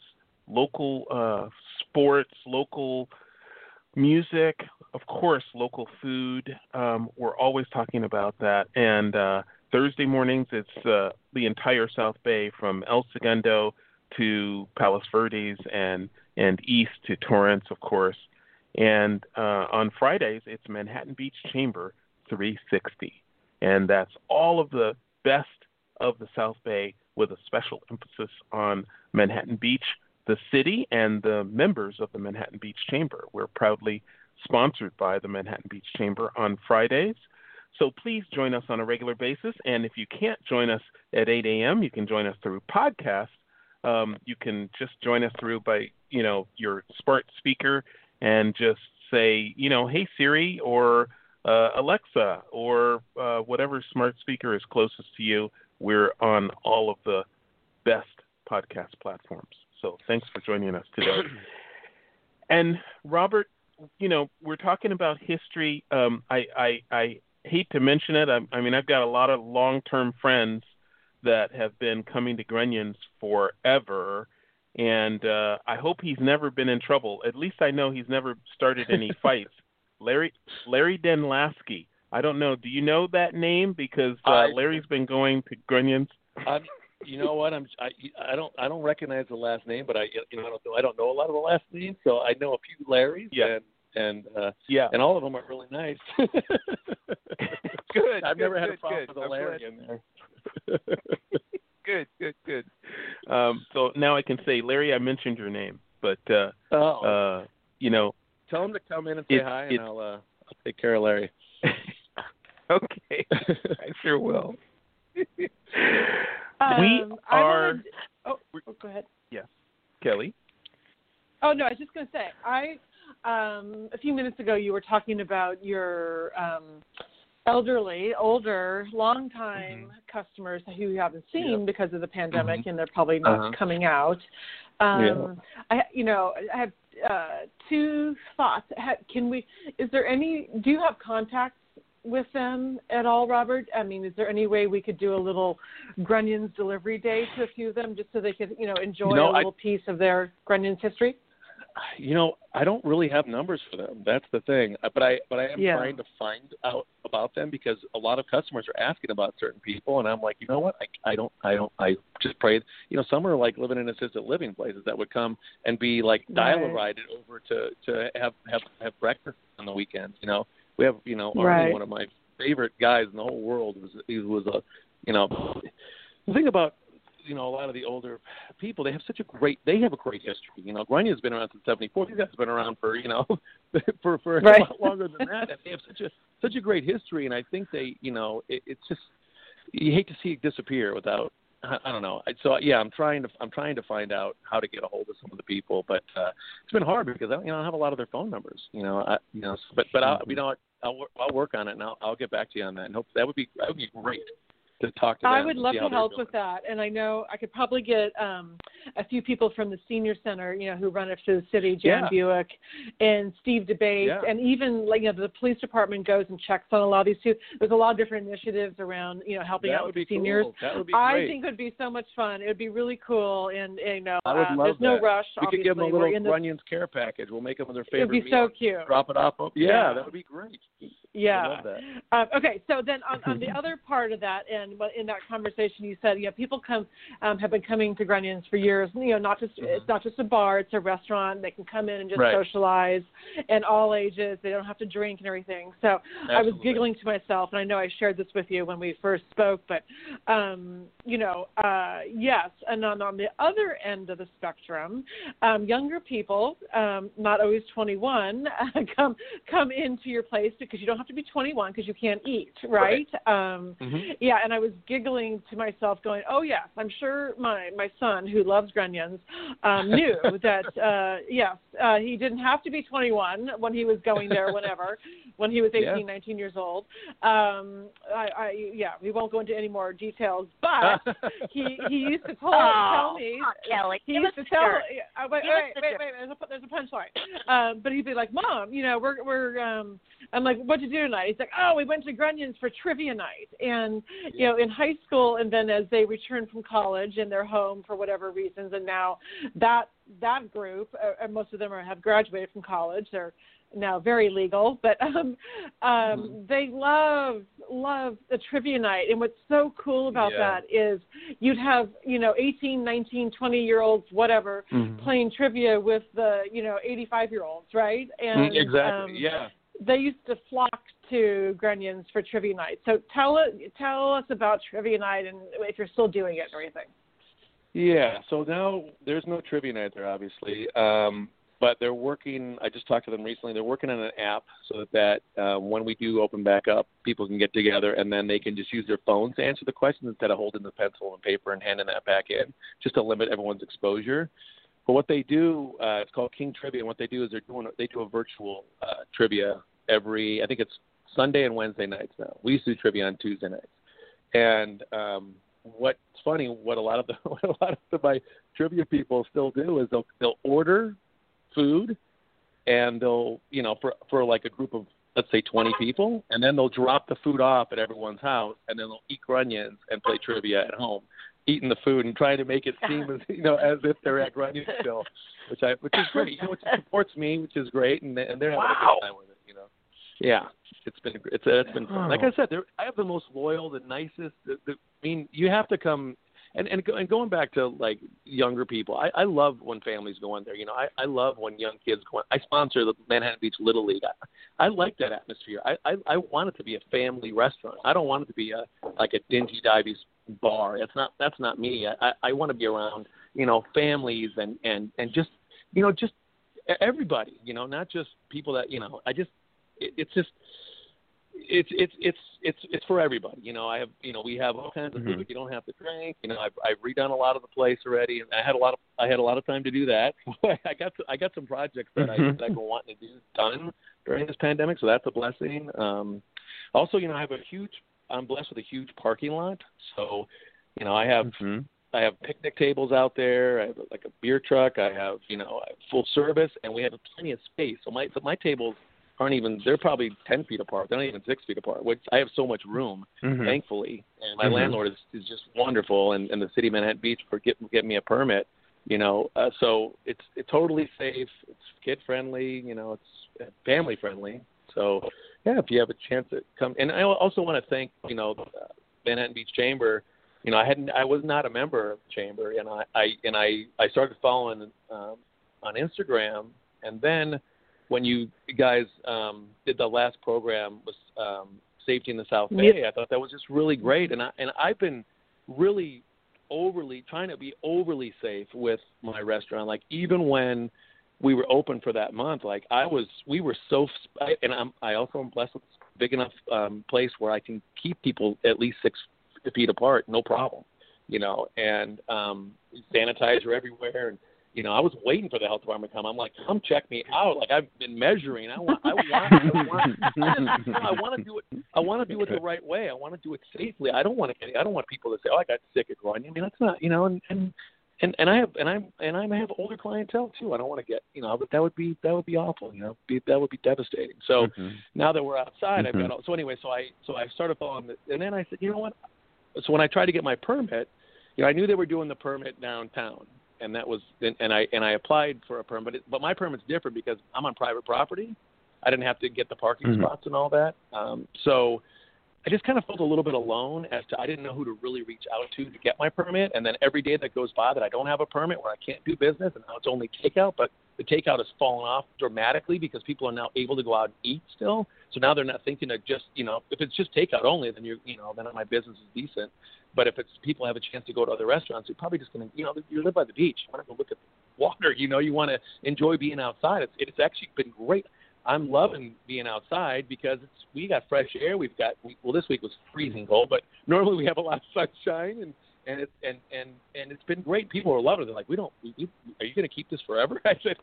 local sports, local music, of course, local food. Um, we're always talking about that. And Thursday mornings, it's uh, the entire South Bay from El Segundo to Palos Verdes and and east to Torrance, of course. And uh, on Fridays, it's Manhattan Beach Chamber 360, and that's all of the best of the South Bay with a special emphasis on Manhattan Beach, the city, and the members of the Manhattan Beach Chamber. We're proudly sponsored by the Manhattan Beach Chamber on Fridays. So please join us on a regular basis. And if you can't join us at 8 a.m., you can join us through podcast. Um, you can just join us through by, you know, your smart speaker and just say, you know, hey Siri or uh, Alexa or uh, whatever smart speaker is closest to you. We're on all of the best podcast platforms. So thanks for joining us today. and Robert, you know, we're talking about history. Um, I, I, I hate to mention it. I, I mean, I've got a lot of long-term friends that have been coming to Grunions forever, and uh, I hope he's never been in trouble. At least I know he's never started any fights Larry Larry Denlasky. I don't know. Do you know that name? Because uh, I- Larry's been going to Grunion's. I'm, you know what? I'm I, I don't I don't recognize the last name, but I you know I don't know I don't know a lot of the last names, so I know a few Larrys. Yeah. And and uh, Yeah. and all of them are really nice. Good, I've good, never had good, a problem good. with a I'm Larry in there. Good, good, good. Um, so now I can say, Larry, I mentioned your name, but uh, oh, uh, you know, tell him to come in and say it- hi, it- and I'll uh, I'll take care of Larry. okay, I sure will. we Um, I are wanted- oh, oh, go ahead. Yes. Kelly. Oh no, I was just going to say, I um, a few minutes ago you were talking about your um, elderly, older, long-time customers who you haven't seen Yeah. because of the pandemic, and they're probably not Uh-huh. coming out. Um, I, you know, I have uh, two thoughts. Can we? Is there any? Do you have contacts with them at all, Robert? I mean, is there any way we could do a little Grunion's delivery day to a few of them, just so they could, you know, enjoy a I- little piece of their Grunion's history? You know, I don't really have numbers for them. That's the thing. Uh, But I but I am Yeah. trying to find out about them because a lot of customers are asking about certain people, and I'm like, you know what? I I don't I don't I just pray. You know, some are like living in assisted living places that would come and be like dial a ride over to to have have have breakfast on the weekends. You know, we have you know Arnie, Right. one of my favorite guys in the whole world was he was a you know the thing about you know a lot of the older people they have such a great they have a great history you know. Grunion's been around since seventy four these guys have been around for you know for for Right. a lot longer than that. And they have such a such a great history and I think they you know it, it's just you hate to see it disappear without I, I don't know. So yeah I'm trying to I'm trying to find out how to get a hold of some of the people but uh it's been hard because I don't, you know I don't have a lot of their phone numbers you know I you know but but I'll you know I'll I'll work on it and I'll I'll get back to you on that and hope that would be that would be great to talk to them I would love to help with that, and I know I could probably get um, a few people from the senior center, you know, who run it for the city, Jan Yeah. Buick and Steve Debate, Yeah. and even like you know the police department goes and checks on a lot of these too. There's a lot of different initiatives around you know helping that out with seniors. Cool. That would be I think it would be so much fun. It would be really cool, and, and you know, I would uh, love there's no rush. we could give them a little the, Grunion's care package. We'll make them their favorite. It'd be meal. so cute. Drop it off. Yeah, Yeah. that would be great. Yeah. I love that. Um, okay, so then on, on the other part of that, and in that conversation, you said, yeah, people come um, have been coming to Grunion's for years. You know, not just it's not just a bar; it's a restaurant. They can come in and just Right. socialize, and all ages. They don't have to drink and everything. So I was giggling to myself, and I know I shared this with you when we first spoke, but um, you know, uh, yes. And then on the other end of the spectrum, um, younger people, um, not always 21, come come into your place because you don't have to be 21 because you can't eat, right? Um, Mhm. yeah, and I was giggling to myself, going, "Oh yes, I'm sure my my son who loves Grunions um, knew that uh, yes, uh, he didn't have to be 21 when he was going there, whenever, when he was 18, Yeah. 19 years old. Um, I, I yeah, we won't go into any more details, but he he used to tell, tell Oh, me come on, Kelly. he used to tell uh, wait wait wait, wait there's a there's a punchline um but he'd be like mom you know we're we're um I'm like "What did you do tonight he's like oh we went to Grunion's for trivia night and you know in high school and then as they return from college and they're home for whatever reasons and now that that group uh, and most of them are, have graduated from college they're now very legal but um um they love love the trivia night and what's so cool about Yeah. that is you'd have you know 18 19 20 year olds whatever Mhm. playing trivia with the you know 85 year olds right and Mm, exactly. um, yeah. They used to flock to Grunions for trivia night so tell tell us about trivia night and if you're still doing it and everything Yeah. So now there's no trivia night there, obviously. Um, but they're working. I just talked to them recently. They're working on an app so that uh, when we do open back up, people can get together and then they can just use their phones to answer the questions instead of holding the pencil and paper and handing that back in, just to limit everyone's exposure. But what they do, uh, it's called King Trivia. And what they do is they're doing they do a virtual uh, trivia every. I think it's Sunday and Wednesday nights now. We used to do trivia on Tuesday nights. And um, what's funny, what a lot of the what a lot of the, my trivia people still do is they'll they'll order food, and they'll you know for for like a group of let's say 20 people, and then they'll drop the food off at everyone's house, and then they'll eat grunions and play trivia at home, eating the food and trying to make it seem as you know as if they're at grunions still, which I which is great, you know, which supports me, which is great, and and they're having Wow. a good time with it, you know. yeah, it's been it's it's been fun. Like I oh. said, they're, I have the most loyal, the nicest. The, the, I mean, you have to come and and and going back to like younger people, I, I love when families go in there. You know, I I love when young kids go. In. I sponsor the Manhattan Beach Little League. I, I like that atmosphere. I, I I want it to be a family restaurant. I don't want it to be a like a dingy divey bar. It's not. That's not me. I I want to be around you know families and and and just you know just everybody. You know, not just people that you know. I just it, it's just it's it's it's it's it's for everybody. You know, I have you know we have all kinds of Mhm. food. You don't have to drink. You know, I've I've redone a lot of the place already, and I had a lot of I had a lot of time to do that. I got to, I got some projects that I Mhm. that I've been wanting to do done during this pandemic, so that's a blessing. Um, also, you know, I have a huge I'm blessed with a huge parking lot, so you know I have Mhm. I have picnic tables out there. I have like a beer truck. I have you know have full service, and we have plenty of space. So my so my tables aren't even they're probably ten feet apart. They're not even six feet apart. Which I have so much room, Mhm. thankfully. And my Mhm. landlord is is just wonderful, and, and the city of Manhattan Beach for get get me a permit. You know, uh, so it's it's totally safe. It's kid friendly. You know, it's family friendly. So yeah, if you have a chance to come, and I also want to thank you know uh, Manhattan Beach Chamber. You know, I hadn't I was not a member of the chamber, and I, I and I I started following um, on Instagram, and then when you guys um, did the last program was um, safety in the South Bay, Yep. I thought that was just really great, and I and I've been really overly trying to be overly safe with my restaurant. Like even when we were open for that month, like I was, we were so, and I'm, I also am blessed with a big enough um, place where I can keep people at least six feet apart, no problem, you know, and um, sanitizer everywhere, and you know, I was waiting for the health department to come. I'm like, come check me out. Like I've been measuring. I want, I want, I want, I, want to do it. I want to do it the right way. I want to do it safely. I don't want to get. I don't want people to say, "Oh, I got sick at Grunions." I mean, that's not, you know, and and and and I have and I'm and I have older clientele too. I don't want to get, you know, but that would be that would be awful. You know, be, that would be devastating. So Mhm. now that we're outside, I've Mhm. got all, so anyway. So I so I started following, the, and then I said, you know what? So when I tried to get my permit, you know, I knew they were doing the permit downtown, and that was and, and I and I applied for a permit, but, it, but my permit's different because I'm on private property. I didn't have to get the parking Mhm. spots and all that. Um, so I just kind of felt a little bit alone as to I didn't know who to really reach out to to get my permit. And then every day that goes by that I don't have a permit, where I can't do business, and now it's only takeout, but the takeout has fallen off dramatically because people are now able to go out and eat still. So now they're not thinking of just you know if it's just takeout only, then you you know then my business is decent. But if it's people have a chance to go to other restaurants, you're probably just going to you know you live by the beach, you want to go look at the water, you know you want to enjoy being outside. It's it's actually been great. I'm loving being outside because it's we got fresh air. We've got we, well this week was freezing cold, but normally we have a lot of sunshine and and it's and and and it's been great. People are loving it. They're like, we don't. We, we, are you going to keep this forever? I said,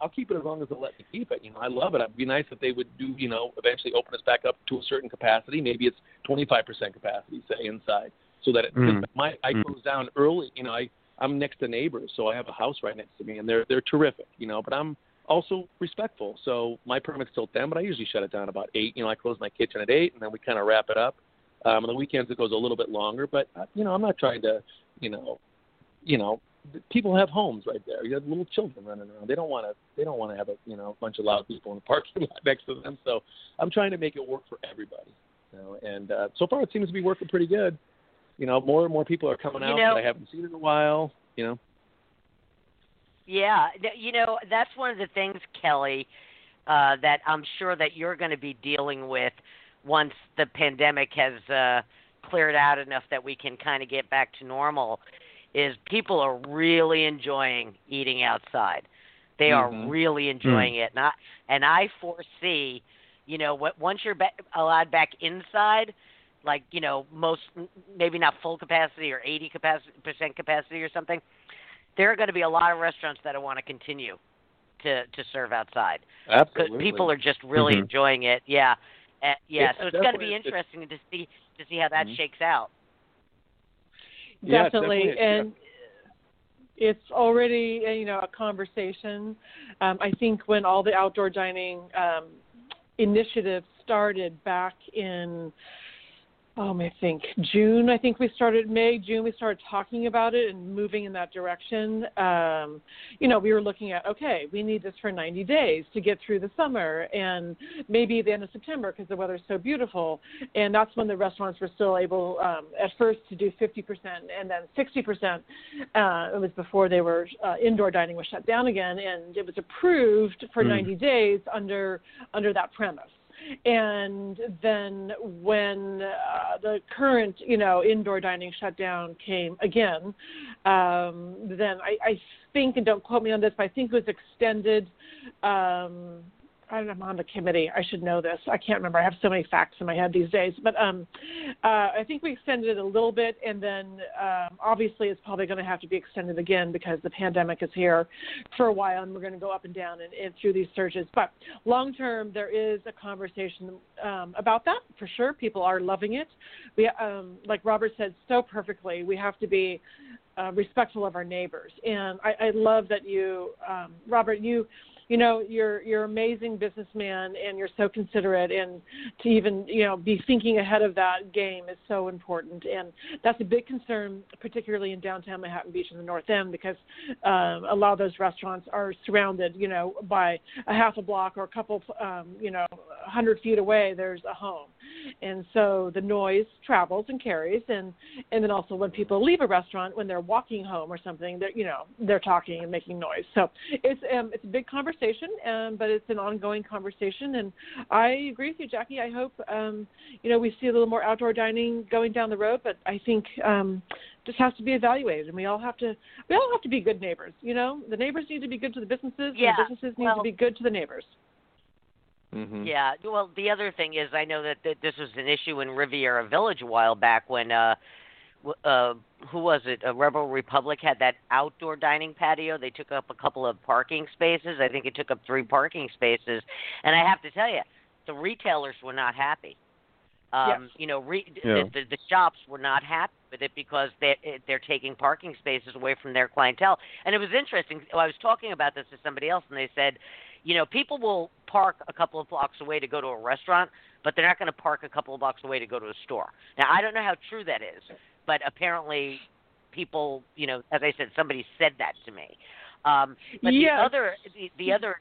I'll keep it as long as they let me keep it. You know, I love it. It'd be nice if they would do. You know, eventually open us back up to a certain capacity. Maybe it's 25% capacity, say inside, so that it, Mm. my I Mm. close down early. You know, I I'm next to neighbors, so I have a house right next to me, and they're they're terrific. You know, but I'm also respectful. So my permit's till ten, but I usually shut it down about eight. You know, I close my kitchen at eight, and then we kind of wrap it up. Um, on the weekends it goes a little bit longer, but uh, you know, I'm not trying to, you know, you know, people have homes right there. You have little children running around. They don't want to. They don't want to have a you know a bunch of loud people in the parking lot next to them. So I'm trying to make it work for everybody. You know, and uh, so far it seems to be working pretty good. You know, more and more people are coming You out know- that I haven't seen in a while. You know. Yeah, you know that's one of the things, Kelly, uh, that I'm sure that you're going to be dealing with once the pandemic has uh, cleared out enough that we can kind of get back to normal. Is people are really enjoying eating outside. They Mhm. are really enjoying it, and I and I foresee, you know, what once you're ba- allowed back inside, like you know, most maybe not full capacity or 80 capacity percent capacity or something there are going to be a lot of restaurants that want to continue to to serve outside because Absolutely. people are just really Mhm. enjoying it. Yeah, uh, yeah. Yeah, so it's going to be interesting to see to see how that Mhm. shakes out. Yeah, definitely, definitely- and it's already uh, you know a conversation. Um, I think when all the outdoor dining um, initiatives started back in um, I think June. I think we started May, June. We started talking about it and moving in that direction. Um, you know, we were looking at okay, we need this for 90 days to get through the summer, and maybe the end of September because the weather's so beautiful. And that's when the restaurants were still able, um, at first, to do 50% and then 60%. Uh, it was before they were uh, indoor dining was shut down again, and it was approved for Mm. 90 days under under that premise and then when uh, the current you know indoor dining shutdown came again um, then I, I think and don't quote me on this but i think it was extended um, I'm on the committee. I should know this. I can't remember. I have so many facts in my head these days. But um, uh, I think we extended it a little bit, and then um, obviously it's probably going to have to be extended again because the pandemic is here for a while, and we're going to go up and down and, and through these surges. But long term, there is a conversation um, about that for sure. People are loving it. We, um, like Robert said so perfectly, we have to be uh, respectful of our neighbors, and I, I love that you, um, Robert, you you know you're you're amazing businessman and you're so considerate and to even you know be thinking ahead of that game is so important. And that's a big concern particularly in downtown manhattan beach and the north end because um, a lot of those restaurants are surrounded you know by a half a block or a couple um, you know a hundred feet away there's a home. And so the noise travels and carries. And and then also when people leave a restaurant when they're walking home or something they're you know they're talking and making noise. So it's um it's a big conversation um but it's an ongoing conversation and i agree with you jackie i hope um you know we see a little more outdoor dining going down the road but i think um just has to be evaluated and we all have to we all have to be good neighbors you know the neighbors need to be good to the businesses Yeah, and the businesses need well- to be good to the neighbors Mm-hmm. Yeah. Well, the other thing is, I know that, that this was an issue in Riviera Village a while back when, uh, w- uh, who was it? Uh, Rebel Republic had that outdoor dining patio. They took up a couple of parking spaces. I think it took up three parking spaces. And I have to tell you, the retailers were not happy. Um, Yes. You know, re- Yeah. the, the, the shops were not happy with it because they they're taking parking spaces away from their clientele. And it was interesting. I was talking about this to somebody else, and they said, you know, people will park a couple of blocks away to go to a restaurant, but they're not going to park a couple of blocks away to go to a store. Now, I don't know how true that is, but apparently, people, you know, as I said, somebody said that to me. Um, but Yeah. the other, the, the other,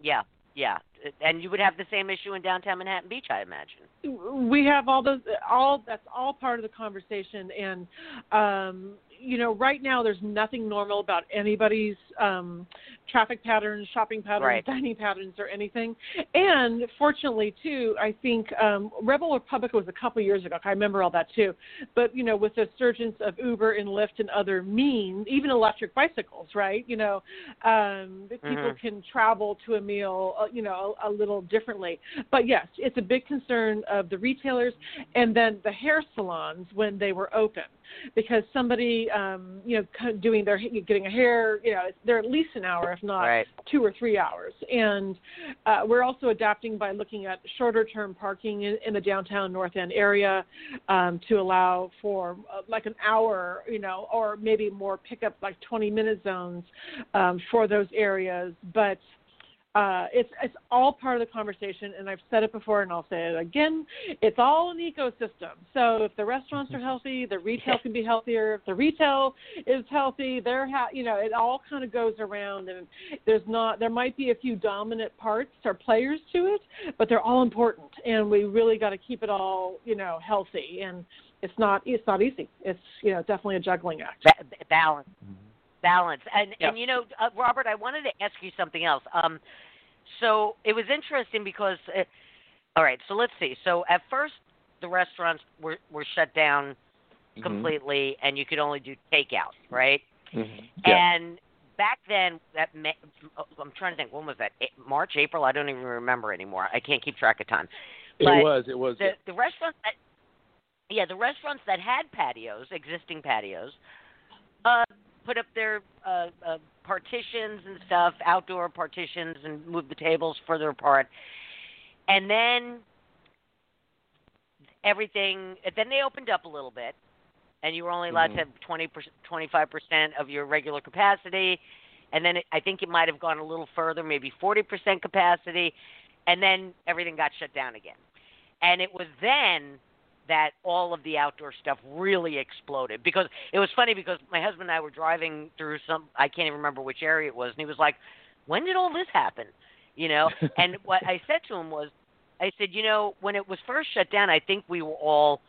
yeah, yeah, and you would have the same issue in downtown Manhattan Beach, I imagine. we have all those all that's all part of the conversation and um you know right now there's nothing normal about anybody's um traffic patterns shopping patterns Right. dining patterns or anything. And fortunately too i think um rebel republic was a couple years ago. I remember all that too. But you know with the surgence of uber and lyft and other means even electric bicycles right? You know um people Mhm. can travel to a meal uh, you know a, a little differently. But yes it's a big concern of the retailers. And then the hair salons when they were open because somebody um you know doing their getting a hair you know they're at least an hour if not Right. two or three hours and uh, we're also adapting by looking at shorter term parking in, in the downtown north end area um, to allow for uh, like an hour you know or maybe more pickup like 20 minute zones um, for those areas but uh, it's it's all part of the conversation, and I've said it before, and I'll say it again. It's all an ecosystem. So if the restaurants are healthy, the retail can be healthier. If the retail is healthy, they're ha- you know it all kind of goes around, and there's not there might be a few dominant parts or players to it, but they're all important, and we really got to keep it all you know healthy. And it's not it's not easy. It's you know definitely a juggling act. Ba- ba- balance, balance, and Yeah. and you know, uh, Robert, I wanted to ask you something else. Um, so it was interesting because, uh, all right, so let's see. So at first, the restaurants were were shut down Mm-hmm. completely, and you could only do takeout, right? Mhm. Yeah. And back then, that May, I'm trying to think, when was that? March, April? I don't even remember anymore. I can't keep track of time. It was. It was. the the restaurants that yeah the restaurants that had patios existing patios uh put up their uh, uh partitions and stuff outdoor partitions and moved the tables further apart. And then everything then they opened up a little bit and you were only allowed Mhm. to have 20 25 percent of your regular capacity. And then it, i think it might have gone a little further maybe 40 percent capacity. And then everything got shut down again. And it was then that all of the outdoor stuff really exploded because it was funny because my husband and I were driving through some I can't even remember which area it was and he was like, "When did all this happen?" You know, and what I said to him was, I said, "You know, when it was first shut down, I think we were all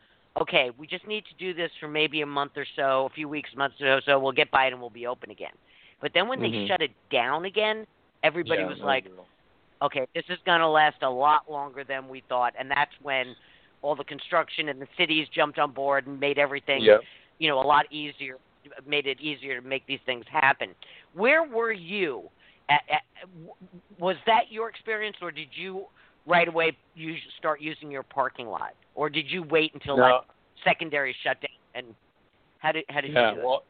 okay. We just need to do this for maybe a month or so, a few weeks, months or so. We'll get by it and we'll be open again." But then when Mhm. they shut it down again, everybody Yeah, was no like, deal. okay, this is going to last a lot longer than we thought, and that's when all the construction and the cities jumped on board and made everything, Yep. you know, a lot easier, made it easier to make these things happen. Where were you? At, at, was that your experience, or did you right away use, start using your parking lot, or did you wait until No. like secondary shutdown? And how did how did Yeah, you do it? well,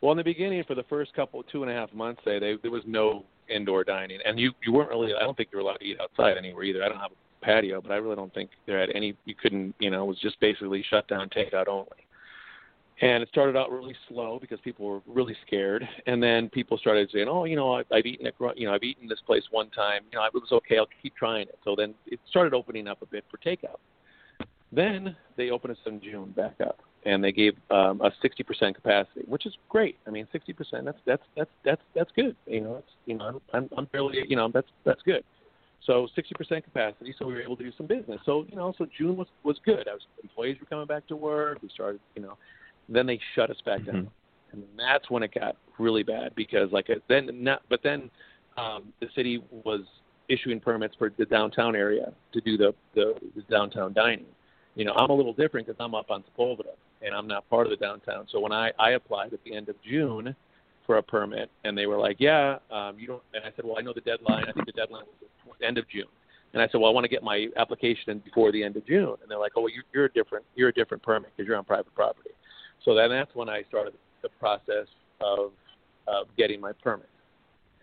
well, in the beginning, for the first couple, two and a half months, say they, there was no indoor dining, and you you weren't really. I don't think you were allowed to eat outside anywhere either. I don't have a patio, but I really don't think there had any. You couldn't, you know, it was just basically shut down, takeout only. And it started out really slow because people were really scared, and then people started saying, "Oh, you know, I, I've eaten at, you know, I've eaten this place one time. You know, it was okay. I'll keep trying it." So then it started opening up a bit for takeout. Then they opened us in June back up, and they gave um, a 60% capacity, which is great. I mean, 60% that's that's that's that's that's good. You know, it's you know I'm I'm, I'm fairly you know that's that's good. So 60% capacity, so we were able to do some business. So you know, so June was was good. I was employees were coming back to work. We started, you know, then they shut us back down, and that's when it got really bad because like it- then not, but then um, the city was issuing permits for the downtown area to do the the, the downtown dining. You know, I'm a little different because I'm up on Sepulveda and I'm not part of the downtown. So when I I applied at the end of June for a permit, and they were like, "Yeah, um, you don't." And I said, "Well, I know the deadline. I think the deadline was the end of June." And I said, "Well, I want to get my application in before the end of June." And they're like, "Oh, well, you're, you're a different you're a different permit because you're on private property." So then that's when I started the process of of getting my permit.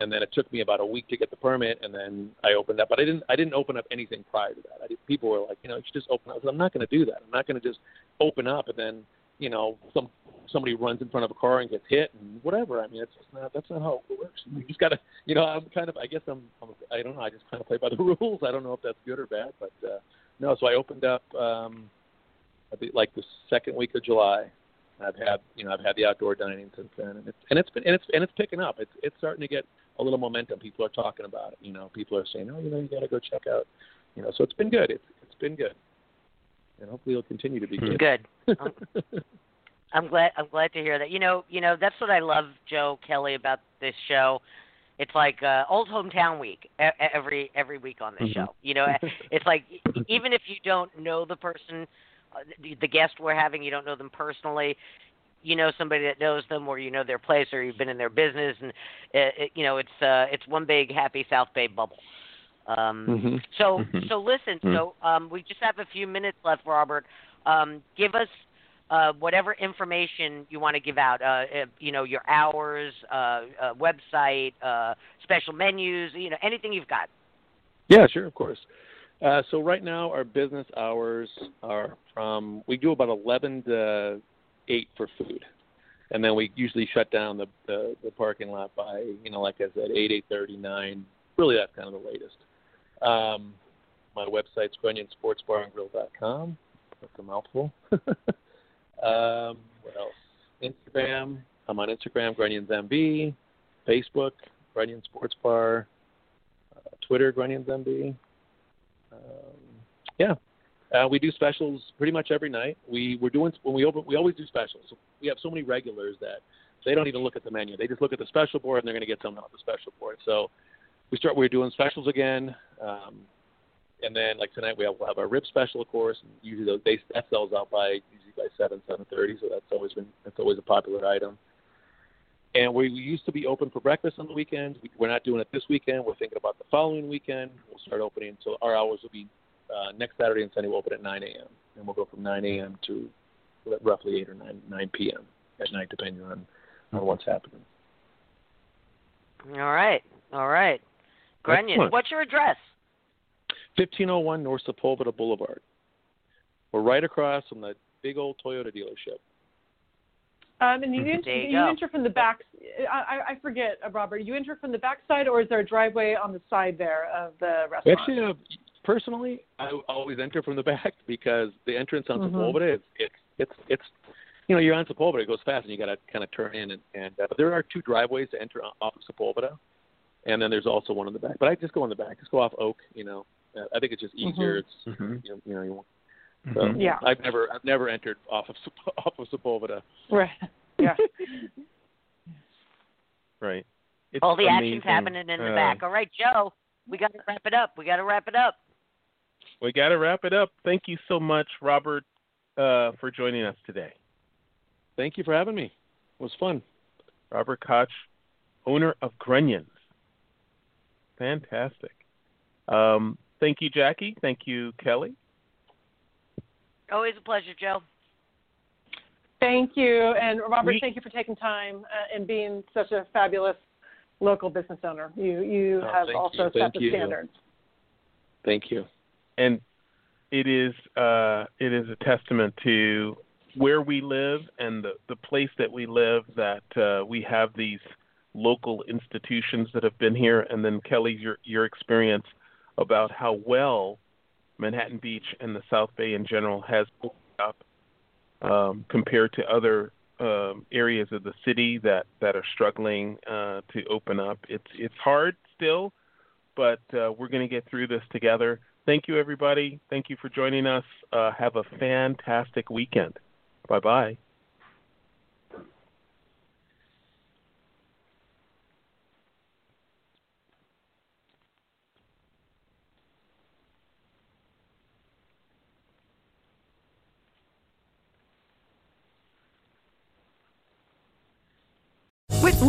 And then it took me about a week to get the permit, and then I opened up. But I didn't I didn't open up anything prior to that. I did, people were like, you know, you should just open up. I said, I'm not going to do that. I'm not going to just open up and then you know some somebody runs in front of a car and gets hit and whatever. I mean, it's just not that's not how it works. You just gotta, you know, I'm kind of I guess I'm, I'm I don't know. I just kind of play by the rules. I don't know if that's good or bad, but uh, no. So I opened up um, like the second week of July. I've had you know I've had the outdoor dining since then, and it's and it's been and it's and it's picking up. It's it's starting to get a little momentum. People are talking about it. You know, people are saying, oh, you know, you got to go check out. You know, so it's been good. It's it's been good, and hopefully it'll continue to be good. Good. I'm glad. I'm glad to hear that. You know, you know that's what I love, Joe Kelly, about this show. It's like uh, old hometown week e- every every week on this Mhm. show. You know, it's like even if you don't know the person, uh, the, the guest we're having, you don't know them personally. You know somebody that knows them, or you know their place, or you've been in their business, and it, it, you know it's uh, it's one big happy South Bay bubble. Um, Mhm. so Mhm. so listen. Mhm. So um, we just have a few minutes left, Robert. Um, give us uh, whatever information you want to give out. Uh, uh, you know your hours, uh, uh, website, uh, special menus. You know anything you've got. Yeah, sure, of course. Uh, so right now our business hours are from we do about eleven to eight for food, and then we usually shut down the the, the parking lot by you know like I said eight eight thirty nine. Really, that's kind of the latest. Um, my website's GrunionSportsBarAndGrill.com. That's a mouthful. um, what else? Instagram. I'm on Instagram, GrunionsMB. Facebook, Grunion Sports Bar. Uh, Twitter, GrunionsMB. Um, yeah, uh, we do specials pretty much every night. We we're doing when we open we always do specials. We have so many regulars that they don't even look at the menu. They just look at the special board and they're going to get something off the special board. So we start we're doing specials again. Um, and then like tonight we have, we'll have our rib special, of course. And usually those, they, that sells out by usually by seven seven thirty. So that's always been that's always a popular item. And we, we used to be open for breakfast on the weekends. We, we're not doing it this weekend. We're thinking about the following weekend. We'll start opening. So our hours will be uh, next Saturday and Sunday. We'll open at 9 a.m. and we'll go from 9 a.m. to roughly 8 or 9 9 p.m. at night, depending on on what's happening. All right, all right. Grunion, Excellent. what's your address? 1501 North Sepulveda Boulevard. We're right across from the big old Toyota dealership. Um, and you, enter, you you enter from the back. I, I- I forget, uh, Robert. You enter from the back side, or is there a driveway on the side there of the restaurant? actually have personally, I always enter from the back because the entrance on Mhm. Sepulveda is it's it's it's you know you're on Sepulveda, it goes fast, and you got to kind of turn in and and uh, but there are two driveways to enter off of Sepulveda, and then there's also one in the back. But I just go in the back, just go off Oak. You know, I think it's just easier. It's Mhm. you know, you know you won't. So Mhm. Yeah. I've never I've never entered off of off of Sepulveda. Right. Yeah. Right. It's All the amazing. action's happening in the Uh, back. All right, Joe, we got to wrap it up. We got to wrap it up. We got to wrap it up. Thank you so much, Robert, uh, for joining us today. Thank you for having me. It was fun. Robert Koch, owner of Grunions. Fantastic. Um, thank you, Jackie. Thank you, Kelly. Always a pleasure, Joe. Thank you, and Robert, We- thank you for taking time uh, and being such a fabulous local business owner. You you Oh, have also you, set thank the you. standards. Thank you. and it is uh, it is a testament to where we live and the, the place that we live that uh, we have these local institutions that have been here, and then Kelly, your your experience about how well Manhattan Beach and the South Bay in general has opened up um, compared to other um, areas of the city that that are struggling uh, to open up. It's it's hard still, but uh, we're going to get through this together. Thank you, everybody. Thank you for joining us. Uh, have a fantastic weekend. Bye bye. With